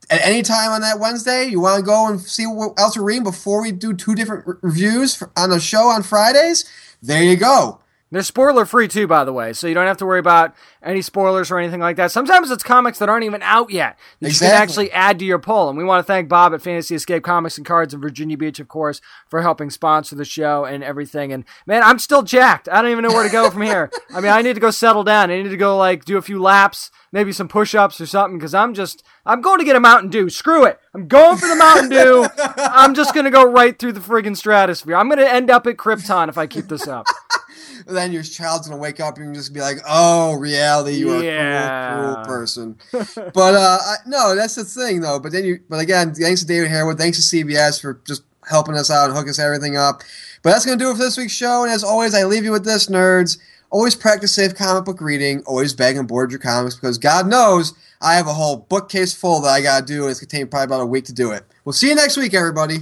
at any time on that Wednesday, you want to go and see what else we're reading before we do two different re- reviews for, on the show on Fridays? There you go. They're spoiler free too, by the way, so you don't have to worry about any spoilers or anything like that. Sometimes it's comics that aren't even out yet that you Exactly. can actually add to your poll. And we want to thank Bob at Fantasy Escape Comics and Cards in Virginia Beach, of course, for helping sponsor the show and everything. And man, I'm still jacked. I don't even know where to go from here. I mean, I need to go settle down. I need to go like do a few laps, maybe some push ups or something, because I'm just I'm going to get a Mountain Dew. Screw it. I'm going for the Mountain Dew. I'm just gonna go right through the friggin' stratosphere. I'm gonna end up at Krypton if I keep this up. Then your child's gonna wake up and just be like, "Oh, reality, you are Yeah. a cruel, cruel person." but uh, I, no, that's the thing though. But then you, but again, thanks to David Harewood, thanks to CBS for just helping us out and hook us everything up. But that's gonna do it for this week's show. And as always, I leave you with this, nerds. Always practice safe comic book reading. Always bag and board your comics because God knows I have a whole bookcase full that I gotta do. and It's gonna take probably about a week to do it. We'll see you next week, everybody.